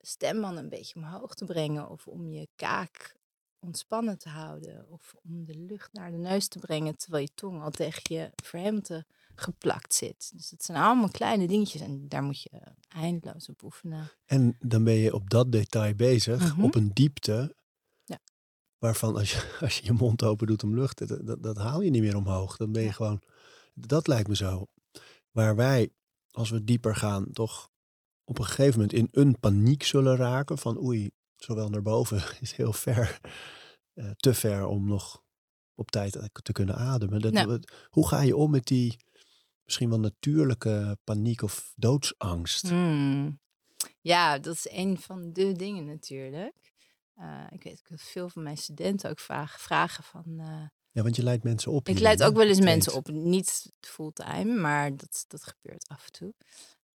S4: stembanden een beetje omhoog te brengen of om je kaak ontspannen te houden of om de lucht naar de neus te brengen terwijl je tong al tegen je verhemte geplakt zit. Dus het zijn allemaal kleine dingetjes en daar moet je eindeloos op oefenen.
S2: En dan ben je op dat detail bezig,
S4: Mhm.
S2: op een diepte
S4: Ja.
S2: waarvan als je, als je je mond open doet om lucht, dat, dat, dat haal je niet meer omhoog. Dan ben je
S4: Ja.
S2: gewoon, dat lijkt me zo. Waar wij, als we dieper gaan, toch op een gegeven moment in een paniek zullen raken van oei, zowel naar boven is heel ver, eh, te ver om nog op tijd te kunnen ademen. Dat, hoe ga je om met die misschien wel natuurlijke paniek of doodsangst?
S4: Hmm. Ja, dat is een van de dingen natuurlijk. Eh, ik weet ook dat veel van mijn studenten ook vragen, vragen van... eh,
S2: Ja, want je leidt mensen op.
S4: ik leid
S2: hè?
S4: ook wel eens mensen op, niet fulltime, maar dat, dat gebeurt af en toe.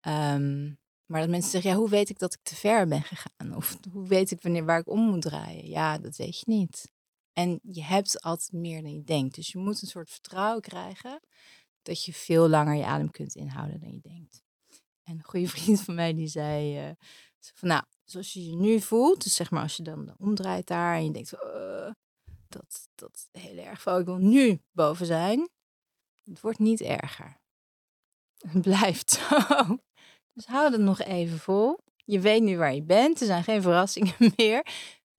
S4: Ehm, maar dat mensen zeggen, ja, hoe weet ik dat ik te ver ben gegaan? Of hoe weet ik wanneer waar ik om moet draaien? Ja, dat weet je niet. En je hebt altijd meer dan je denkt. Dus je moet een soort vertrouwen krijgen dat je veel langer je adem kunt inhouden dan je denkt. En een goede vriend van mij die zei eh, van, nou, zoals je je nu voelt, dus zeg maar als je dan omdraait daar en je denkt, "Eh, dat, dat heel erg veel, ik wil nu boven zijn. Het wordt niet erger. Het blijft zo. Dus hou het nog even vol. Je weet nu waar je bent, er zijn geen verrassingen meer.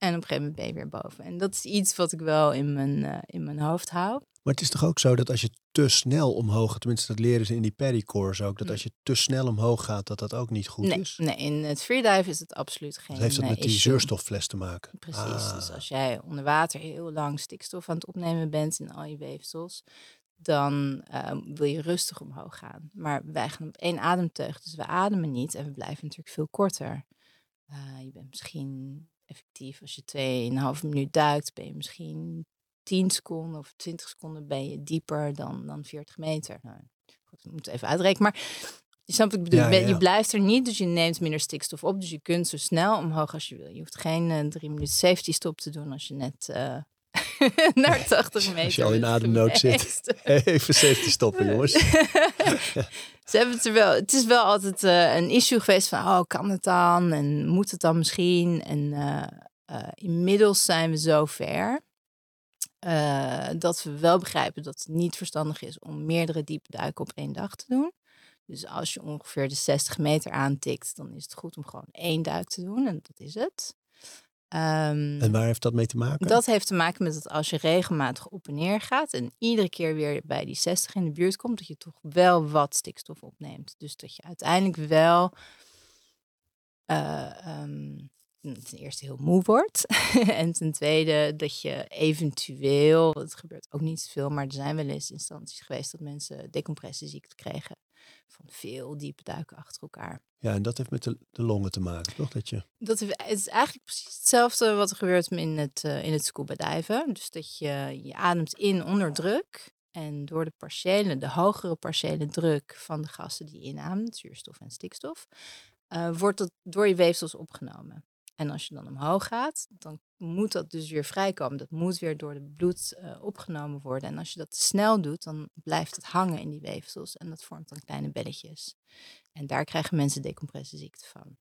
S4: En op een gegeven moment ben je weer boven. En dat is iets wat ik wel in mijn, eh, in mijn hoofd hou.
S2: Maar het is toch ook zo dat als je te snel omhoog gaat, tenminste dat leren ze in die pedicores ook, dat
S4: Mm.
S2: als je te snel omhoog gaat, dat dat ook niet goed
S4: nee,
S2: is?
S4: nee, in het freedive is het absoluut geen
S2: Dat heeft dat
S4: eh,
S2: met die zuurstoffles te maken.
S4: Precies. Dus
S2: Ah.
S4: als jij onder water heel lang stikstof aan het opnemen bent in al je weefsels, dan eh, wil je rustig omhoog gaan. Maar wij gaan op één ademteug, dus we ademen niet en we blijven natuurlijk veel korter. Eh, je bent misschien effectief, als je 2,5 minuut duikt, ben je misschien 10 seconden of 20 seconden ben je dieper dan, dan 40 meter. Nou, goed, we moeten even uitrekenen. Maar je snapt wat ik bedoel.
S2: Ja,
S4: Je
S2: ja,
S4: blijft er niet, dus je neemt minder stikstof op. Dus je kunt zo snel omhoog als je wil. Je hoeft geen eh, drie minuten safety stop te doen als je net eh, naar 80 meter
S2: Als je al in ademnood zit. Even safety stoppen, jongens.
S4: Ze hebben het er wel. Het is wel altijd eh, een issue geweest van, oh, kan het dan? En moet het dan misschien? En eh, eh, inmiddels zijn we zo ver dat we wel begrijpen dat het niet verstandig is om meerdere diepe duiken op één dag te doen. Dus als je ongeveer de 60 meter aantikt, dan is het goed om gewoon één duik te doen. En dat is het. Ehm,
S2: En waar heeft dat mee te maken?
S4: dat heeft te maken met dat als je regelmatig op en neer gaat en iedere keer weer bij die 60 in de buurt komt, dat je toch wel wat stikstof opneemt. Dus dat je uiteindelijk wel eh, ehm, ten eerste heel moe wordt. en ten tweede dat je eventueel, het gebeurt ook niet zoveel, maar er zijn wel eens instanties geweest dat mensen decompressieziekte kregen van veel diepe duiken achter elkaar.
S2: Ja, en dat heeft met de, de longen te maken, toch? Dat je,
S4: Dat is, het is eigenlijk precies hetzelfde wat er gebeurt in het, eh, in het scuba diven. Dus dat je, je ademt in onder druk. En door de partiële, de hogere partiële druk van de gassen die je inademt, zuurstof en stikstof, eh, wordt dat door je weefsels opgenomen. En als je dan omhoog gaat, dan moet dat dus weer vrijkomen. Dat moet weer door het bloed eh, opgenomen worden. En als je dat te snel doet, dan blijft het hangen in die weefsels. En dat vormt dan kleine belletjes. En daar krijgen mensen decompressieziekte van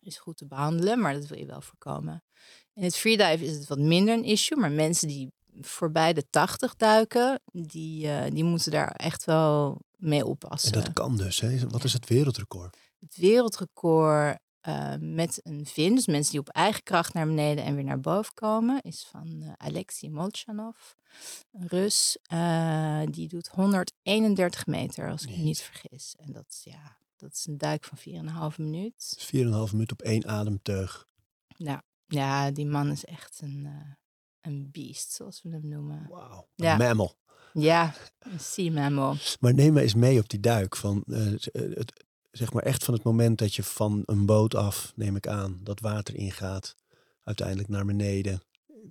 S4: is goed te behandelen, maar dat wil je wel voorkomen. In het freedive is het wat minder een issue, maar mensen die voorbij de 80 duiken, die, eh, die moeten daar echt wel mee
S2: en
S4: oppassen.
S2: dat kan dus. Hè? Wat is het wereldrecord?
S4: Het wereldrecord eh, met een vin, dus mensen die op eigen kracht naar beneden en weer naar boven komen, is van eh, Alexei Molchanov, een Rus. Eh, die doet 131 meter, als ik me niet vergis. En dat, is, ja, dat is een duik van 4,5 minuut.
S2: Dus 4,5 minuut op één ademteug.
S4: Ja, ja die man is echt een, een beest, zoals we hem noemen.
S2: Wauw.
S4: Ja.
S2: Een mammal.
S4: Ja, een sea mammal.
S2: Maar neem me eens mee op die duik. Van, het, zeg maar echt van het moment dat je van een boot af, neem ik aan, dat water ingaat, uiteindelijk naar beneden.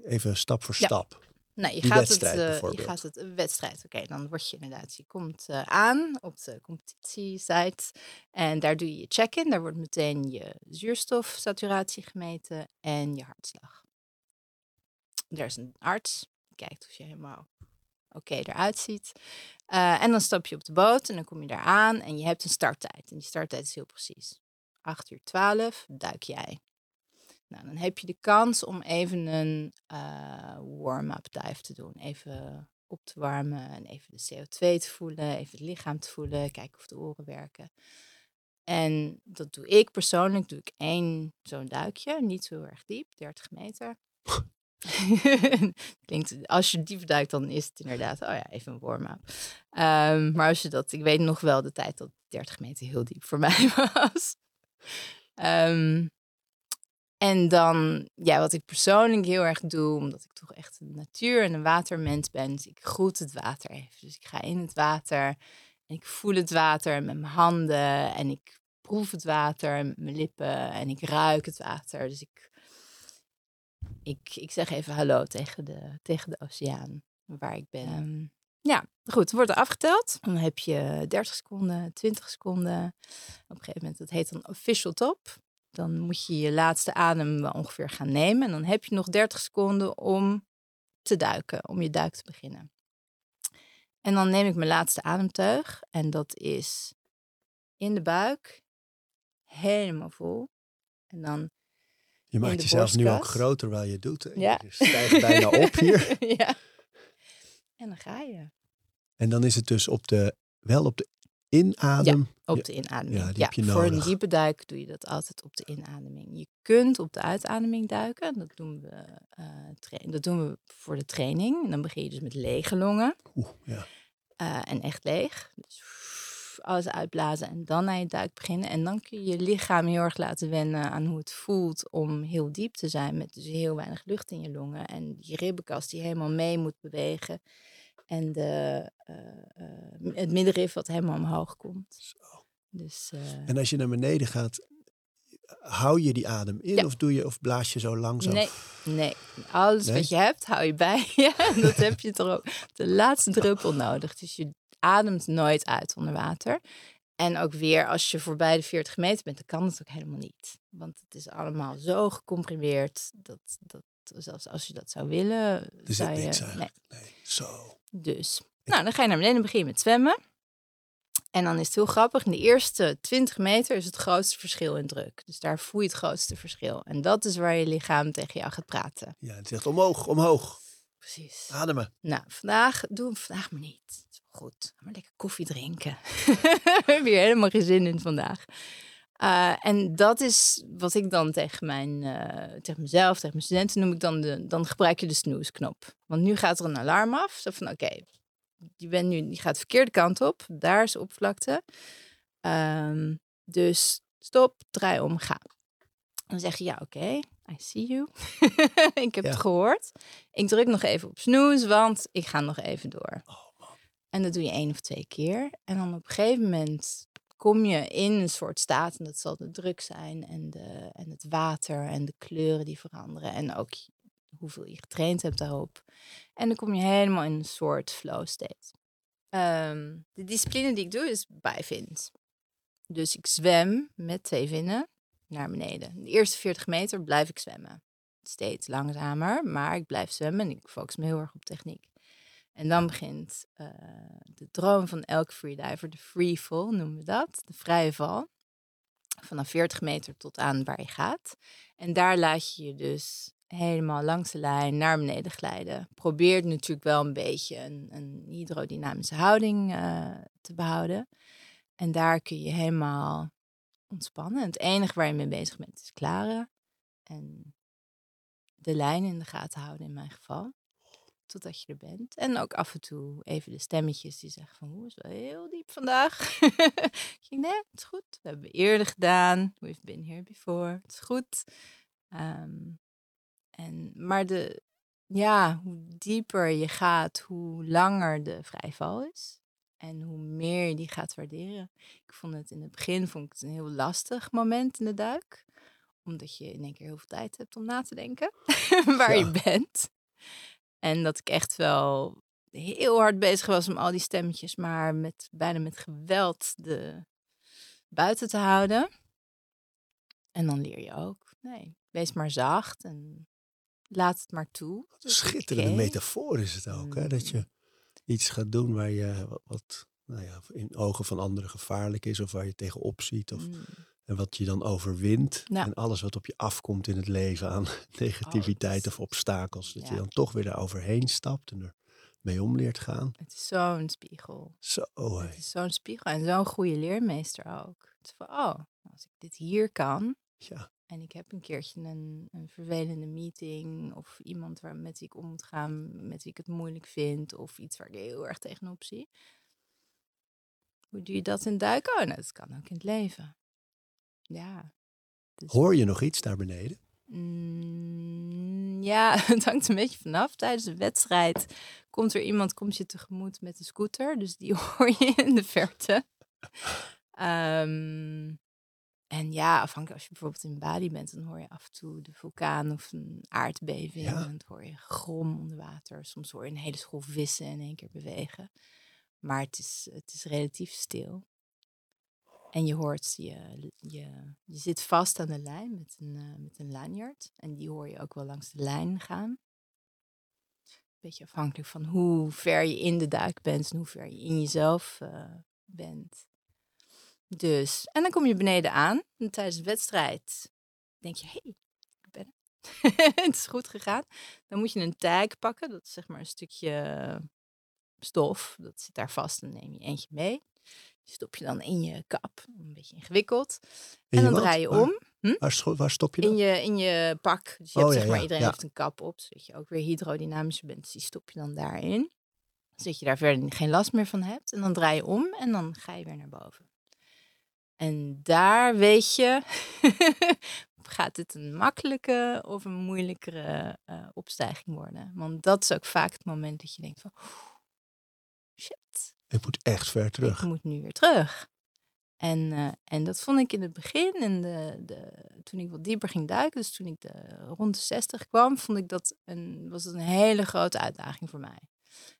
S2: Even stap voor
S4: Ja.
S2: stap.
S4: Nou, je
S2: Die
S4: gaat het,
S2: wedstrijd
S4: eh, je gaat het een wedstrijd. Oké, dan word je inderdaad, je komt eh, aan op de competitiesite en daar doe je je check-in. Daar wordt meteen je zuurstofsaturatie gemeten en je hartslag. Er is een arts, die kijkt of je helemaal oké eruit ziet. Eh, en dan stap je op de boot en dan kom je daar aan en je hebt een starttijd. En die starttijd is heel precies. 8 uur 12 duik jij. Nou, dan heb je de kans om even een uh, warm-up dive te doen. Even op te warmen en even de CO2 te voelen, even het lichaam te voelen, kijken of de oren werken. En dat doe ik persoonlijk, doe ik één zo'n duikje, niet zo erg diep, 30 meter. Klinkt, als je diep duikt, dan is het inderdaad, oh ja, even een warm-up. Um, maar als je dat, ik weet nog wel de tijd dat 30 meter heel diep voor mij was. Um, en dan, ja, wat ik persoonlijk heel erg doe, omdat ik toch echt een natuur- en een watermens ben, ik groet het water even. Dus ik ga in het water en ik voel het water met mijn handen en ik proef het water met mijn lippen en ik ruik het water. Dus ik, ik, ik zeg even hallo tegen de, tegen de oceaan waar ik ben. Ja, goed, wordt er afgeteld. Dan heb je 30 seconden, 20 seconden. Op een gegeven moment, dat heet dan official top. Dan moet je je laatste adem ongeveer gaan nemen. En dan heb je nog 30 seconden om te duiken, om je duik te beginnen. En dan neem ik mijn laatste ademteug. En dat is in de buik, helemaal vol. En dan.
S2: Je maakt jezelf nu ook groter waar je doet.
S4: Ja.
S2: Je stijgt bijna op hier.
S4: ja. En dan ga je.
S2: En dan is het dus op de, wel op de inadem.
S4: Ja, op de inademing.
S2: Ja, die heb je
S4: voor een
S2: nodig.
S4: diepe duik doe je dat altijd op de inademing. Je kunt op de uitademing duiken. Dat doen we, eh, dat doen we voor de training. En dan begin je dus met lege longen.
S2: Oeh, ja.
S4: eh, en echt leeg. Dus alles uitblazen en dan naar je duik beginnen. En dan kun je je lichaam heel erg laten wennen aan hoe het voelt om heel diep te zijn. Met dus heel weinig lucht in je longen. En die ribbenkast die helemaal mee moet bewegen. En de, eh, eh, het middenrif wat helemaal omhoog komt. Dus, eh,
S2: En als je naar beneden gaat, hou je die adem in
S4: Ja.
S2: of, doe je, of blaas je zo langzaam?
S4: nee, nee, alles
S2: Nee?
S4: wat je hebt, hou je bij je. Dat heb je toch ook de laatste druppel nodig. Dus je ademt nooit uit onder water. En ook weer, als je voorbij de 40 meter bent, dan kan het ook helemaal niet. Want het is allemaal zo gecomprimeerd dat, dat zelfs als je dat zou willen,
S2: zit
S4: zou je...
S2: niks
S4: nee.
S2: Nee. Zo.
S4: Dus, nou, dan ga je naar beneden en begin je met zwemmen. En dan is het heel grappig. In de eerste 20 meter is het grootste verschil in druk. Dus daar voel je het grootste verschil. En dat is waar je lichaam tegen jou gaat praten.
S2: Ja, het zegt omhoog, omhoog.
S4: Precies.
S2: Ademen.
S4: Nou, vandaag doen we vandaag maar niet. Goed. Maar lekker koffie drinken. we hebben hier helemaal geen zin in vandaag. Uh, en dat is wat ik dan tegen mijn, uh, tegen mezelf, tegen mijn studenten noem ik dan de, dan gebruik je de snoesknop. Want nu gaat er een alarm af. Zo van, oké, okay, je bent nu, je gaat de verkeerde kant op. Daar is de oppervlakte. Um, dus stop, draai om, ga. Dan zeg je, ja, oké, okay, I see you. ik heb
S2: Ja.
S4: het gehoord. Ik druk nog even op snoes, want ik ga nog even door.
S2: Oh,
S4: En dat doe je één of twee keer. En dan op een gegeven moment kom je in een soort staat, en dat zal de druk zijn, en, de, en het water en de kleuren die veranderen. En ook hoeveel je getraind hebt daarop. En dan kom je helemaal in een soort flow state. Ehm, de discipline die ik doe is bijvind. Dus ik zwem met twee vinnen naar beneden. De eerste 40 meter blijf ik zwemmen. Steeds langzamer, maar ik blijf zwemmen en ik focus me heel erg op techniek. En dan begint uh, de droom van elke freediver, de free fall noemen we dat, de vrije val. Vanaf 40 meter tot aan waar je gaat. En daar laat je je dus helemaal langs de lijn naar beneden glijden. Probeer natuurlijk wel een beetje een, een hydrodynamische houding uh, te behouden. En daar kun je helemaal ontspannen. Het enige waar je mee bezig bent is klaren. En de lijn in de gaten houden in mijn geval. Totdat je er bent. En ook af en toe even de stemmetjes die zeggen van... Hoe is wel heel diep vandaag. ik denk, nee, het is goed. We hebben eerder gedaan. We've been here before. Het is goed. Um, en, maar de, ja, hoe dieper je gaat, hoe langer de vrijval is. En hoe meer je die gaat waarderen. Ik vond het in het begin vond ik het een heel lastig moment in de duik. Omdat je in één keer heel veel tijd hebt om na te denken waar ja. je bent. En dat ik echt wel heel hard bezig was om al die stemmetjes maar met, bijna met geweld de, buiten te houden. En dan leer je ook, nee, wees maar zacht en laat het maar toe.
S2: Wat een schitterende okay. metafoor is het ook, hè? Dat je iets gaat doen waar je wat, wat nou ja, in ogen van anderen gevaarlijk is of waar je tegenop ziet of
S4: Mm.
S2: En wat je dan overwint
S4: Ja.
S2: en alles wat op je afkomt in het leven aan negativiteit of obstakels, dat je dan toch weer daar overheen stapt en er mee om leert gaan.
S4: Het is zo'n spiegel.
S2: Zo, hé.
S4: Het is zo'n spiegel en zo'n goede leermeester ook. Het is van, oh, als ik dit hier kan
S2: ja,
S4: en ik heb een keertje een, een vervelende meeting of iemand waar, met wie ik om moet gaan, met wie ik het moeilijk vind of iets waar ik heel erg tegenop zie. Hoe doe je dat in duiken? Oh, nou, dat kan ook in het leven. Ja. Dus-
S2: hoor je nog iets daar beneden?
S4: Mm, ja, het hangt een beetje vanaf. Tijdens de wedstrijd komt er iemand komt je tegemoet met een scooter. Dus die hoor je in de verte. Ehm, en ja, afhankelijk als je bijvoorbeeld in Bali bent, dan hoor je af en toe de vulkaan of een aardbeving.
S2: Ja.
S4: En dan hoor je grom onder water. Soms hoor je een hele school vissen in één keer bewegen. Maar het is, het is relatief stil. En je hoort, je, je, je zit vast aan de lijn met een, eh, met een lanyard. En die hoor je ook wel langs de lijn gaan. Beetje afhankelijk van hoe ver je in de duik bent en hoe ver je in jezelf eh, bent. Dus, en dan kom je beneden aan. En tijdens de wedstrijd denk je, hé, hey, ik ben het is goed gegaan. Dan moet je een tag pakken. Dat is zeg maar een stukje stof. Dat zit daar vast. Dan neem je eentje mee. Die stop je dan in je kap. Een beetje ingewikkeld.
S2: In
S4: en dan
S2: wat?
S4: draai je om.
S2: Waar, scho- waar stop je
S4: In
S2: dat?
S4: je, in je pak. Dus je
S2: Oh,
S4: hebt,
S2: ja,
S4: zeg maar, iedereen
S2: ja.
S4: heeft een kap op, zodat je ook weer hydrodynamischer bent. Dus die stop je dan daarin. Zodat je daar verder geen last meer van hebt. En dan draai je om en dan ga je weer naar boven. En daar weet je, gaat dit een makkelijke of een moeilijkere eh, opstijging worden. Want dat is ook vaak het moment dat je denkt van, shit,
S2: Ik moet echt ver terug.
S4: ik moet nu weer terug. En, eh, en dat vond ik in het begin, en de, de, toen ik wat dieper ging duiken, dus toen ik de, rond de 60 kwam, vond ik dat een, was het een hele grote uitdaging voor mij.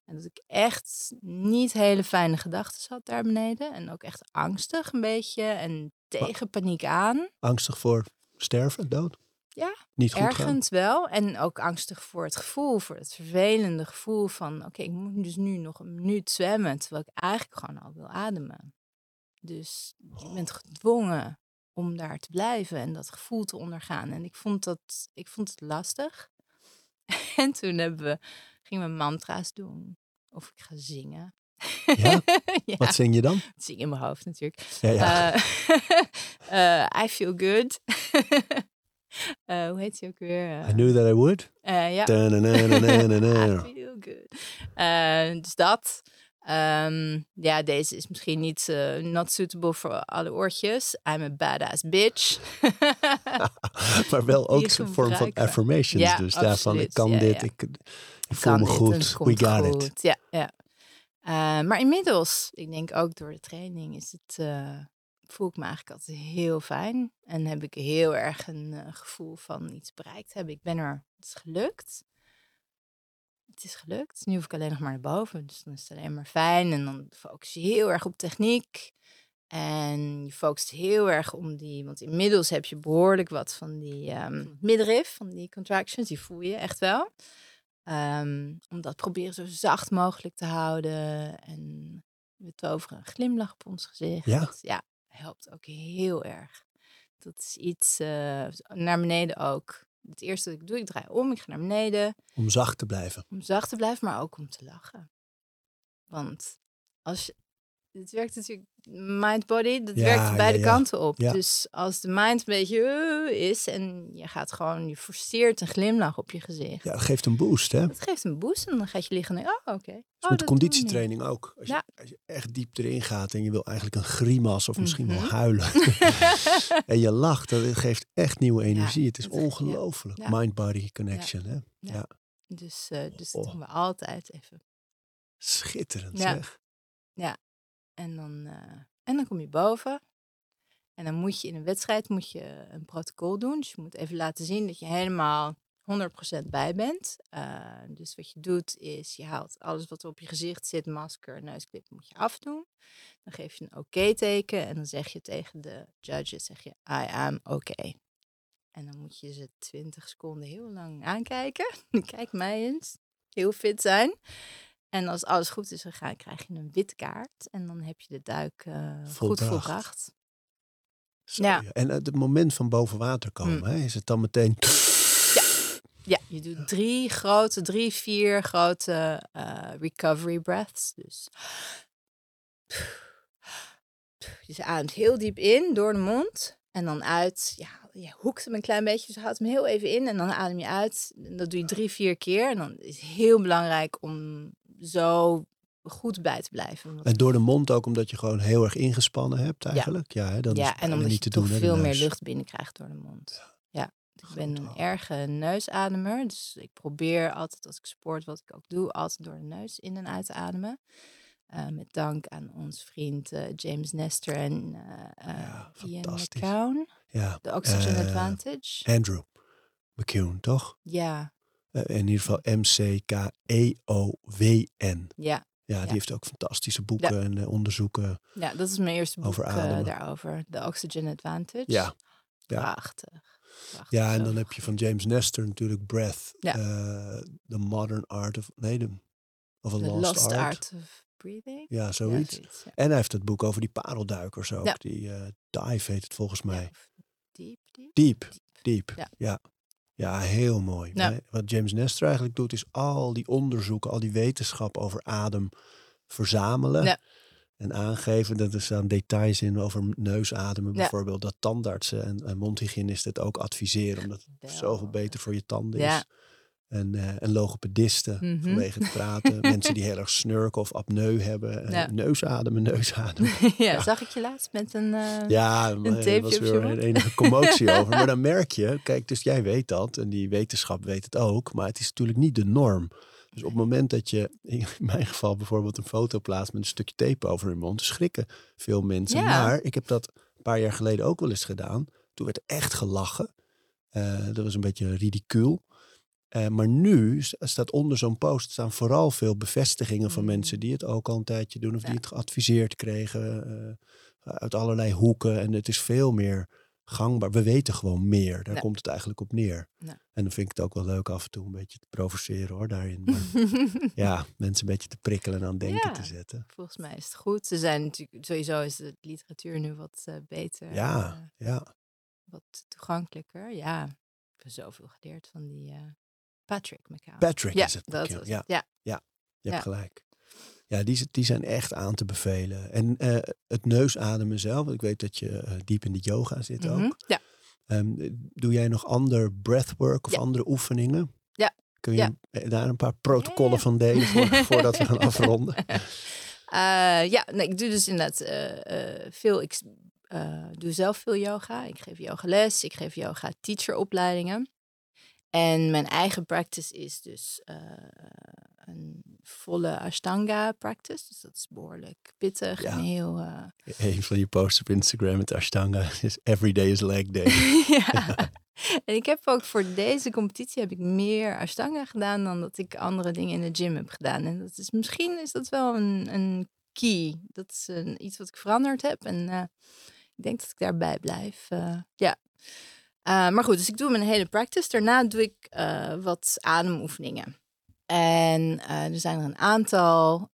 S4: En dat ik echt niet hele fijne gedachten had daar beneden. En ook echt angstig een beetje. En tegen paniek aan.
S2: Angstig voor sterven, dood?
S4: Ja,
S2: Niet goed gaan?
S4: Ergens wel. En ook angstig voor het gevoel, voor het vervelende gevoel van... oké, ik moet dus nu nog een minuut zwemmen... terwijl ik eigenlijk gewoon al wil ademen. Dus je bent gedwongen om daar te blijven en dat gevoel te ondergaan. En ik vond, dat, ik vond het lastig. En toen hebben we, gingen we mantra's doen. Of ik ga zingen.
S2: Ja?
S4: ja,
S2: Wat zing je dan?
S4: zing in mijn hoofd natuurlijk.
S2: Ja, ja.
S4: Eh, eh, I feel good. Eh, hoe heet hij ook weer?
S2: I knew that I would.
S4: eh, ja. I feel good. Dus dat. Ehm, ja, deze is misschien niet not suitable voor alle oortjes. I'm a badass bitch.
S2: maar wel ook een vorm van
S4: gebruiken.
S2: affirmations.
S4: Ja,
S2: dus daarvan, ik kan
S4: Ja,
S2: dit, ik, voel me
S4: dit
S2: goed, we got it.
S4: Ja, ja. Maar inmiddels, ik denk ook door de training, is het, voel ik me eigenlijk altijd heel fijn. En heb ik heel erg een eh, gevoel van iets bereikt hebben. Ik ben er, het is gelukt. Het is gelukt. Nu hoef ik alleen nog maar naar boven. Dus dan is het alleen maar fijn. En dan focus je heel erg op techniek. En je focust heel erg om die, want inmiddels heb je behoorlijk wat van die ehm midriff, van die contractions, die voel je echt wel. Ehm, om dat proberen zo zacht mogelijk te houden. En we toveren een glimlach op ons gezicht.
S2: Ja?
S4: ja helpt ook heel erg. Dat is iets eh, naar beneden ook. Het eerste dat ik doe, ik draai om, ik ga naar beneden.
S2: Om zacht te blijven.
S4: Om zacht te blijven, maar ook om te lachen. Want als je, het werkt natuurlijk mind-body, dat
S2: Ja,
S4: werkt beide
S2: ja, ja.
S4: kanten op. Dus als de mind een beetje eh, is en je gaat gewoon, je forceert een glimlach op je gezicht.
S2: Ja, dat geeft een boost, hè?
S4: Dat geeft een boost en dan gaat je liggen en oh oké.
S2: Dus
S4: Oh,
S2: met
S4: dat
S2: conditietraining ook. Als je,
S4: Ja.
S2: als je echt diep erin gaat en je wil eigenlijk een grimas of misschien wel
S4: Mhm.
S2: huilen. en je lacht, dat geeft echt nieuwe energie. het is
S4: dat-
S2: ongelooflijk. Mind-body connection, hè?
S4: Ja. Dus, eh, dus dat
S2: Oh.
S4: doen we altijd even.
S2: Schitterend,
S4: Ja. En dan, eh, en dan kom je boven. En dan moet je in een wedstrijd moet je een protocol doen. Dus je moet even laten zien dat je helemaal 100% bij bent. Eh, dus wat je doet is, je haalt alles wat op je gezicht zit, masker, neusklip, moet je afdoen. Dan geef je een oké-teken en dan zeg je tegen de judges, zeg je, I am oké. En dan moet je ze 20 seconden heel lang aankijken. Kijk mij eens. Heel fit zijn. En als alles goed is gegaan, krijg je een wit kaart. En dan heb je de duik eh, goed
S2: Volbracht.
S4: Ja.
S2: ja. En eh, het moment van boven water komen,
S4: Mm.
S2: hè, is het dan meteen...
S4: Ja, je doet drie grote, drie, vier grote eh, recovery breaths. Dus je ademt heel diep in door de mond. En dan uit. Ja, je hoekt hem een klein beetje. Dus houdt hem heel even in. En dan adem je uit. En dat doe je drie, vier keer. En dan is het heel belangrijk om zo goed bij te blijven.
S2: En door de mond ook omdat je gewoon heel erg ingespannen hebt eigenlijk. Ja, hè, dat is
S4: en omdat
S2: niet
S4: je
S2: te doen.
S4: toch veel meer lucht binnenkrijgt door de mond. Ja, ik ben een erge neusademer. Dus ik probeer altijd als ik sport, wat ik ook doe, altijd door de neus in en uit te ademen. Eh, met dank aan ons vriend eh, James Nestor en
S2: Ja,
S4: Ian. McCown.
S2: Ja.
S4: De Oxygen Advantage.
S2: Andrew McCune, toch?
S4: Ja,
S2: in ieder geval M-C-K-E-O-W-N.
S4: ja,
S2: Ja, die
S4: Ja.
S2: heeft ook fantastische boeken en eh, onderzoeken.
S4: ja, dat is mijn eerste boek
S2: Over
S4: eh, daarover. De Oxygen Advantage.
S2: Ja, ja.
S4: Prachtig. Prachtig,
S2: Ja, en dan heb je van James Nestor natuurlijk Breath.
S4: Ja.
S2: eh, The Modern Art of... Nee, de, of a
S4: The
S2: Lost,
S4: Lost
S2: Art.
S4: Art of Breathing.
S2: Ja, zoiets. En hij heeft het boek over die parelduikers ook. Die eh, Dive heet het volgens mij.
S4: Ja, of Diep, diep.
S2: Diep, diep.
S4: Ja.
S2: Ja. heel mooi.
S4: Ja.
S2: Wat James Nestor eigenlijk doet, is al die onderzoeken, al die wetenschap over adem verzamelen.
S4: Ja.
S2: En aangeven, dat er staan details in over neusademen bijvoorbeeld. Dat tandartsen en, en mondhygiënisten het ook adviseren. Omdat het zoveel beter voor je tanden
S4: Ja.
S2: Eh, en logopedisten
S4: Mhm.
S2: vanwege het praten. Mensen die heel erg snurken of apneu hebben.
S4: Ja.
S2: Ja. Neusademen, neusademen.
S4: ja,
S2: Ja.
S4: zag ik je laatst met een... eh,
S2: Ja,
S4: tapeje
S2: was weer een enige commotie over. Maar dan merk je, kijk, dus jij weet dat en die wetenschap weet het ook, maar het is natuurlijk niet de norm. Dus op het moment dat je, in mijn geval bijvoorbeeld een foto plaatst met een stukje tape over hun mond, schrikken veel mensen.
S4: Ja.
S2: Maar ik heb dat een paar jaar geleden ook wel eens gedaan. Toen werd er echt gelachen. Eh, dat was een beetje ridicuul. Eh, maar nu staat onder zo'n post staan vooral veel bevestigingen van
S4: Mm.
S2: mensen die het ook al een tijdje doen of die het geadviseerd kregen eh, uit allerlei hoeken. En het is veel meer gangbaar. We weten gewoon meer. Daar
S4: Ja.
S2: komt het eigenlijk op neer.
S4: Ja.
S2: En dan vind ik het ook wel leuk af en toe een beetje te provoceren hoor daarin. Maar ja, mensen een beetje te prikkelen en aan denken te zetten.
S4: Volgens mij is het goed. Ze zijn natuurlijk, sowieso is de literatuur nu wat eh, beter.
S2: Ja, ja.
S4: wat toegankelijker. Ja, ik heb zoveel geleerd van die Patrick McCown.
S2: Patrick
S4: ja,
S2: is het.
S4: dat
S2: boekje.
S4: was
S2: ja,
S4: het. Ja,
S2: je hebt
S4: ja.
S2: gelijk. Ja, die, die zijn echt aan te bevelen. En eh, het neusademen zelf. Ik weet dat je eh, diep in de yoga zit
S4: Mhm.
S2: ook.
S4: ja.
S2: Ehm, doe jij nog ander breathwork of
S4: Ja.
S2: andere oefeningen?
S4: Ja.
S2: Kun je
S4: Ja.
S2: eh, daar een paar protocollen
S4: Ja.
S2: van delen voor, voordat we gaan afronden?
S4: Ja, nee, ik doe dus inderdaad veel. Ik doe zelf veel yoga. Ik geef yogales. Ik geef yoga teacheropleidingen. En mijn eigen practice is dus eh, een volle Ashtanga practice. Dus dat is behoorlijk pittig
S2: Ja.
S4: en heel... eh,
S2: Een van je posts op Instagram met Ashtanga is Every day is leg day.
S4: ja. En ik heb ook voor deze competitie heb ik meer Ashtanga gedaan dan dat ik andere dingen in de gym heb gedaan. En dat is misschien is dat wel een, een key. Dat is een, iets wat ik veranderd heb. En eh, ik denk dat ik daarbij blijf. ja. Eh, maar goed, dus ik doe mijn hele practice. Daarna doe ik eh, wat ademoefeningen. En eh, er zijn er een aantal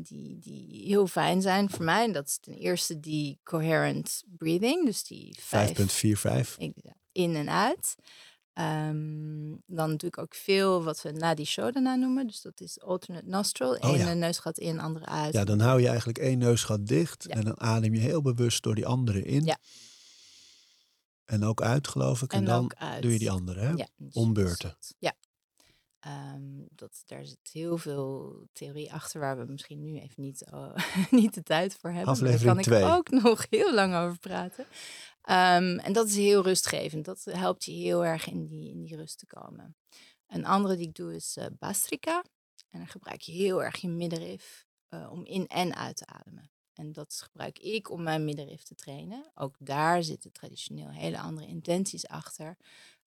S4: die, die heel fijn zijn voor mij. En dat is ten eerste die coherent breathing. Dus die vijf
S2: 5.45.
S4: ik, in en uit. Ehm, dan doe ik ook veel wat we Nadi Shodhana noemen. Dus dat is alternate nostril.
S2: Oh
S4: Eén
S2: ja.
S4: neusgat in, andere uit.
S2: Ja, dan hou je eigenlijk één neusgat dicht
S4: Ja.
S2: en dan adem je heel bewust door die andere in.
S4: Ja.
S2: En ook uit, geloof ik. En,
S4: En
S2: dan doe je die andere, hè?
S4: Ja, dus
S2: Om
S4: dat
S2: beurten.
S4: is- Ja. Ehm, dat, daar zit heel veel theorie achter waar we misschien nu even niet, eh, niet de tijd voor hebben.
S2: Aflevering
S4: Daar kan
S2: twee.
S4: ik ook nog heel lang over praten. Ehm, en dat is heel rustgevend. Dat helpt je heel erg in die, in die rust te komen. Een andere die ik doe is eh Bastrika. En dan gebruik je heel erg je middenrif eh, om in en uit te ademen. En dat gebruik ik om mijn middenrif te trainen. Ook daar zitten traditioneel hele andere intenties achter.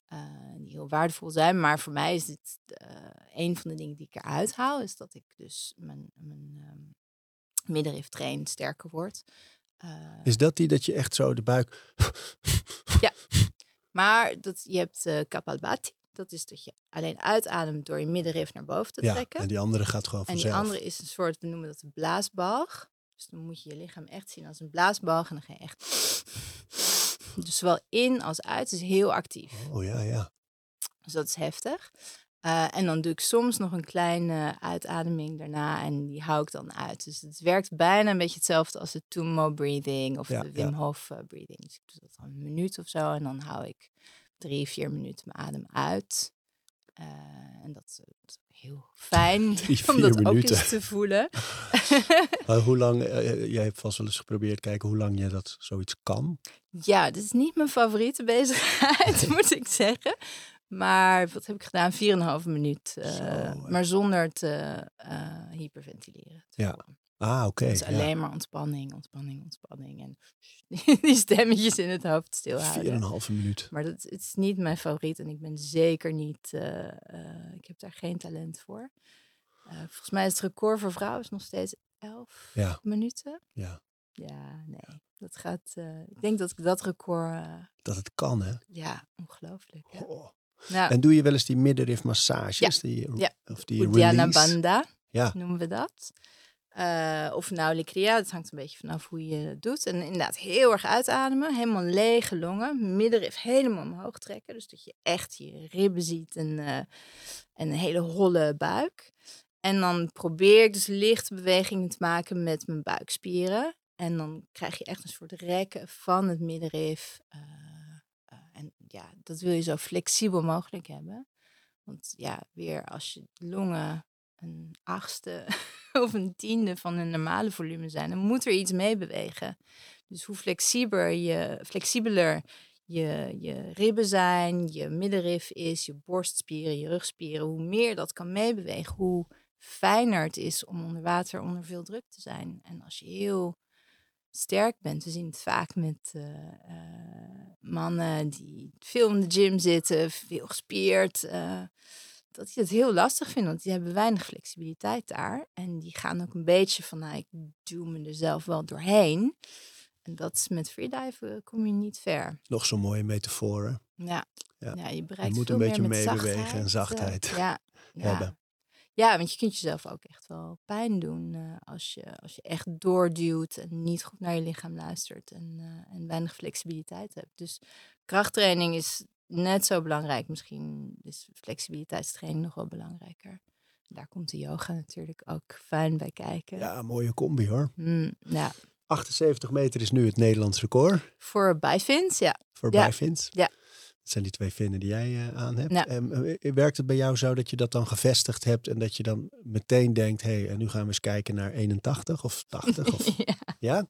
S4: eh, die heel waardevol zijn. Maar voor mij is dit eh, een van de dingen die ik eruit haal. Is dat ik dus mijn, mijn ehm, middenrif train, sterker wordt.
S2: Is dat die dat je echt zo de buik...
S4: maar dat, je hebt Kapalbhati. Dat is dat je alleen uitademt door je middenrif naar boven te
S2: Ja,
S4: trekken.
S2: en die andere gaat gewoon
S4: En die
S2: vanzelf.
S4: andere is een soort, we noemen dat de blaasbalg. Dus dan moet je je lichaam echt zien als een blaasbalg. En dan ga je echt... Dus zowel in als uit. Is heel actief.
S2: Oh ja, ja.
S4: Dus dat is heftig. Eh, en dan doe ik soms nog een kleine uitademing daarna. En die hou ik dan uit. Dus het werkt bijna een beetje hetzelfde als de Tumo breathing. Of
S2: Ja,
S4: de Wim. Hof eh, breathing. Dus ik doe dat dan een minuut of zo. En dan hou ik drie, vier minuten mijn adem uit. Eh, en dat is, dat is heel fijn om dat ook eens te voelen.
S2: Hoe lang, eh, jij hebt vast wel eens geprobeerd kijken hoe lang je dat zoiets kan.
S4: Ja, dit is niet mijn favoriete bezigheid, moet ik zeggen. Maar wat heb ik gedaan? 4,5 minuut. eh,
S2: Zo,
S4: maar zonder te eh, hyperventileren.
S2: Ja, Ah, oké.
S4: Dus
S2: ja.
S4: alleen maar ontspanning, ontspanning, ontspanning. En die stemmetjes in het hoofd stilhouden.
S2: 4,5 minuut.
S4: Maar dat het is niet mijn favoriet. En ik ben zeker niet... eh, eh, ik heb daar geen talent voor. Eh, volgens mij is het record voor vrouwen is nog steeds 11
S2: Ja.
S4: minuten.
S2: Ja,
S4: Ja, nee. Dat gaat... ik denk dat ik dat record...
S2: dat het kan, hè?
S4: ja, ongelooflijk. Ja.
S2: Goh.
S4: Nou,
S2: En doe je wel eens die middenrif massages? Die,
S4: Ja.
S2: Of die
S4: Uddiyana? Bandha
S2: Ja.
S4: noemen we dat. Eh, of nou Likria, dat hangt een beetje vanaf hoe je het doet. En inderdaad heel erg uitademen, helemaal lege longen. Middenrif helemaal omhoog trekken. Dus dat je echt je ribben ziet en, eh, en een hele holle buik. En dan probeer ik dus lichte bewegingen te maken met mijn buikspieren. En dan krijg je echt een soort rekken van het middenrif. Eh, en ja, dat wil je zo flexibel mogelijk hebben. Want ja, weer als je longen een achtste of een tiende van een normale volume zijn, dan moet er iets mee bewegen. Dus hoe flexibeler je, flexibeler je, je ribben zijn, je middenrif is, je borstspieren, je rugspieren, hoe meer dat kan meebewegen, hoe fijner het is om onder water onder veel druk te zijn. En als je heel sterk bent, we zien het vaak met eh, eh, mannen die veel in de gym zitten, veel gespierd, eh, dat die het heel lastig vinden, want die hebben weinig flexibiliteit daar. En die gaan ook een beetje van, nou, ik duw me er zelf wel doorheen. En dat is met freediven kom je niet ver.
S2: Nog zo'n mooie metaforen.
S4: Ja,
S2: Ja.
S4: ja. je bereikt
S2: Je moet
S4: veel
S2: een beetje meebewegen en
S4: zachtheid,
S2: zachtheid
S4: eh, ja, ja.
S2: hebben.
S4: Ja, want je kunt jezelf ook echt wel pijn doen eh, als, je, als je echt doorduwt en niet goed naar je lichaam luistert en, eh, en weinig flexibiliteit hebt. Dus krachttraining is net zo belangrijk. Misschien is flexibiliteitstraining nog wel belangrijker. Daar komt de yoga natuurlijk ook fijn bij kijken.
S2: Ja, mooie combi hoor.
S4: Mm, ja.
S2: 78 meter is nu het Nederlands record
S4: Voor bijvins, ja.
S2: voor
S4: Ja.
S2: bijvins.
S4: Ja.
S2: Dat zijn die twee vinnen die jij eh, aan hebt.
S4: Ja.
S2: Ehm, eh, werkt het bij jou zo dat je dat dan gevestigd hebt en dat je dan meteen denkt, hé, hey, en nu gaan we eens kijken naar 81 of 80? Of,
S4: ja.
S2: ja?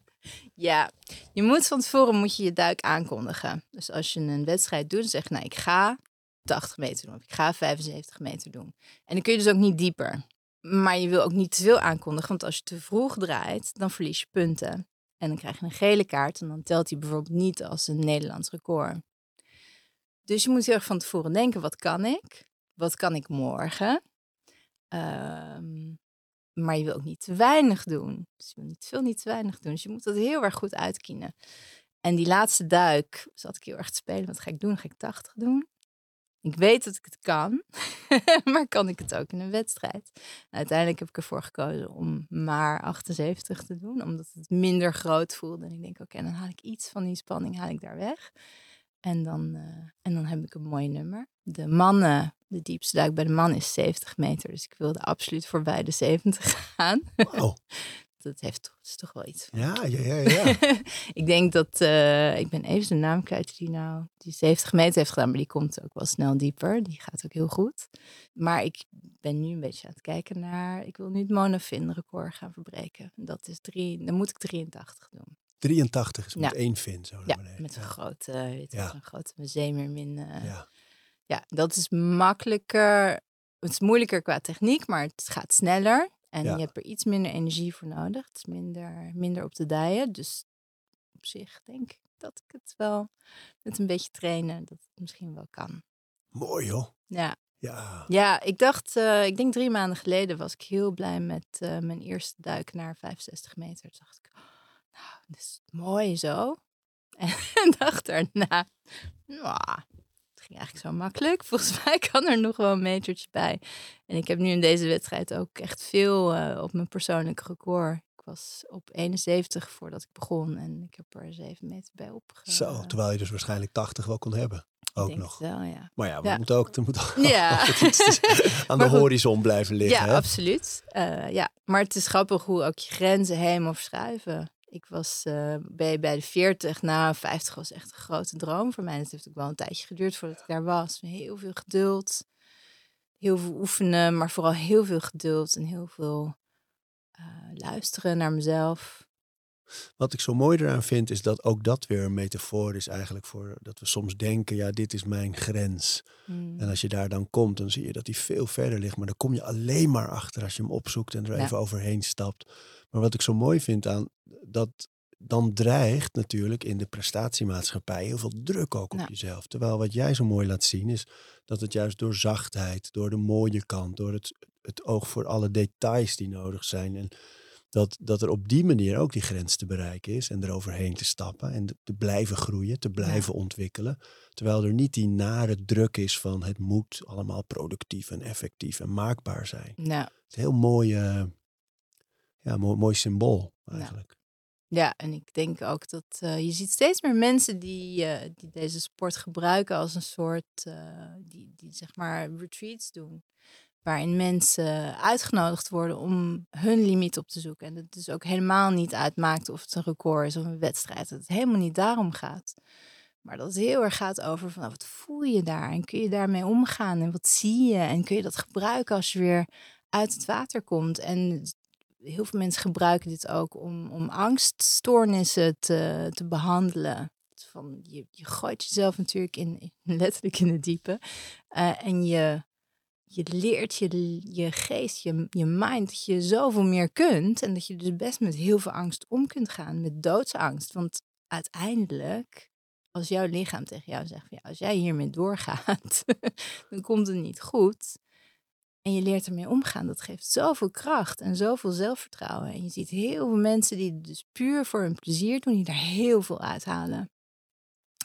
S4: Ja, je moet van tevoren moet je je duik aankondigen. Dus als je een wedstrijd doet, zeg nou, ik ga 80 meter doen. Of ik ga 75 meter doen. En dan kun je dus ook niet dieper. Maar je wil ook niet te veel aankondigen, want als je te vroeg draait, dan verlies je punten. En dan krijg je een gele kaart en dan telt die bijvoorbeeld niet als een Nederlands record. Dus je moet heel erg van tevoren denken, wat kan ik? Wat kan ik morgen? Ehm, maar je wil ook niet te weinig doen. Dus je wil niet veel, niet te weinig doen. Dus je moet dat heel erg goed uitkiezen. En die laatste duik zat ik heel erg te spelen. Wat ga ik doen? Ga ik 80 doen? Ik weet dat ik het kan, maar kan ik het ook in een wedstrijd? En uiteindelijk heb ik ervoor gekozen om maar 78 te doen, omdat het minder groot voelde. En ik denk, oké, dan haal ik iets van die spanning haal ik daar weg. En dan, eh, en dan heb ik een mooi nummer. De mannen, de diepste duik bij de man is 70 meter. Dus ik wilde absoluut voorbij de 70 gaan.
S2: Wauw.
S4: Dat heeft toch, is toch wel iets.
S2: Ja, ja, ja, ja.
S4: ik denk dat, eh, ik ben even zijn naam kwijt die nou die 70 meter heeft gedaan, maar die komt ook wel snel dieper. Die gaat ook heel goed. Maar ik ben nu een beetje aan het kijken naar, ik wil nu het monofin record gaan verbreken. Dat is drie, dan moet ik 83 doen.
S2: 83 is met
S4: Ja.
S2: één vin zo
S4: Ja, met een
S2: ja.
S4: grote, weet je,
S2: Ja.
S4: zo'n grote zeemermin. eh ja.
S2: ja.
S4: dat is makkelijker. Het is moeilijker qua techniek, maar het gaat sneller. En je hebt er iets minder energie voor nodig. Het is minder, minder op de dijen. Dus op zich denk ik dat ik het wel met een beetje trainen, dat het misschien wel kan.
S2: Mooi joh.
S4: Ja,
S2: Ja.
S4: ja ik dacht, eh, ik denk drie maanden geleden was ik heel blij met eh, mijn eerste duik naar 65 meter. Toen dacht ik, nou, dit is mooi zo. En dacht daarna, nou, het ging eigenlijk zo makkelijk. Volgens mij kan er nog wel een metertje bij. En ik heb nu in deze wedstrijd ook echt veel uh, op mijn persoonlijke record. Ik was op 71 voordat ik begon en ik heb er 7 meter bij opgegaan.
S2: Zo, terwijl je dus waarschijnlijk 80 wel kon hebben. Ook
S4: denk
S2: nog.
S4: Wel, ja.
S2: Maar ja, we
S4: Ja.
S2: moeten ook, er moet ook
S4: Ja.
S2: aan de horizon blijven liggen.
S4: Ja,
S2: hè?
S4: absoluut. Eh, ja. Maar het is grappig hoe ook je grenzen helemaal verschuiven. Ik was eh, bij, bij de 40, na 50 was echt een grote droom voor mij. Het heeft ook wel een tijdje geduurd voordat ik daar was. Heel veel geduld, heel veel oefenen, maar vooral heel veel geduld en heel veel eh, luisteren naar mezelf.
S2: Wat ik zo mooi eraan vind, is dat ook dat weer een metafoor is eigenlijk voor dat we soms denken, ja, dit is mijn grens.
S4: Hmm.
S2: En als je daar dan komt, dan zie je dat die veel verder ligt. Maar dan kom je alleen maar achter als je hem opzoekt en er
S4: Ja.
S2: even overheen stapt. Maar wat ik zo mooi vind aan dat, dan dreigt natuurlijk in de prestatiemaatschappij heel veel druk ook op
S4: Ja.
S2: jezelf. Terwijl wat jij zo mooi laat zien is dat het juist door zachtheid, door de mooie kant, door het, het oog voor alle details die nodig zijn. En dat, dat er op die manier ook die grens te bereiken is en eroverheen te stappen en te- blijven groeien, te blijven ontwikkelen. Terwijl er niet die nare druk is van het moet allemaal productief en effectief en maakbaar zijn.
S4: Nou,
S2: Het is een heel mooi, ja, mooi, mooi symbool eigenlijk.
S4: Ja, en ik denk ook dat eh, je ziet steeds meer mensen die, eh, die deze sport gebruiken als een soort, eh, die, die zeg maar retreats doen. Waarin mensen uitgenodigd worden om hun limiet op te zoeken. En het dus ook helemaal niet uitmaakt of het een record is of een wedstrijd. Dat het helemaal niet daarom gaat. Maar dat het heel erg gaat over van wat voel je daar? En kun je daarmee omgaan? En wat zie je? En kun je dat gebruiken als je weer uit het water komt? En heel veel mensen gebruiken dit ook om, om angststoornissen te, te behandelen. Van, je, je gooit jezelf natuurlijk in, in- letterlijk in het diepe. Eh, en je, je leert je, je geest, je, je mind, dat je zoveel meer kunt. En dat je dus best met heel veel angst om kunt gaan, met doodsangst. Want uiteindelijk, als jouw lichaam tegen jou zegt, ja, als jij hiermee doorgaat, dan komt het niet goed. En je leert ermee omgaan. Dat geeft zoveel kracht en zoveel zelfvertrouwen. En je ziet heel veel mensen die het dus puur voor hun plezier doen, die daar heel veel uithalen.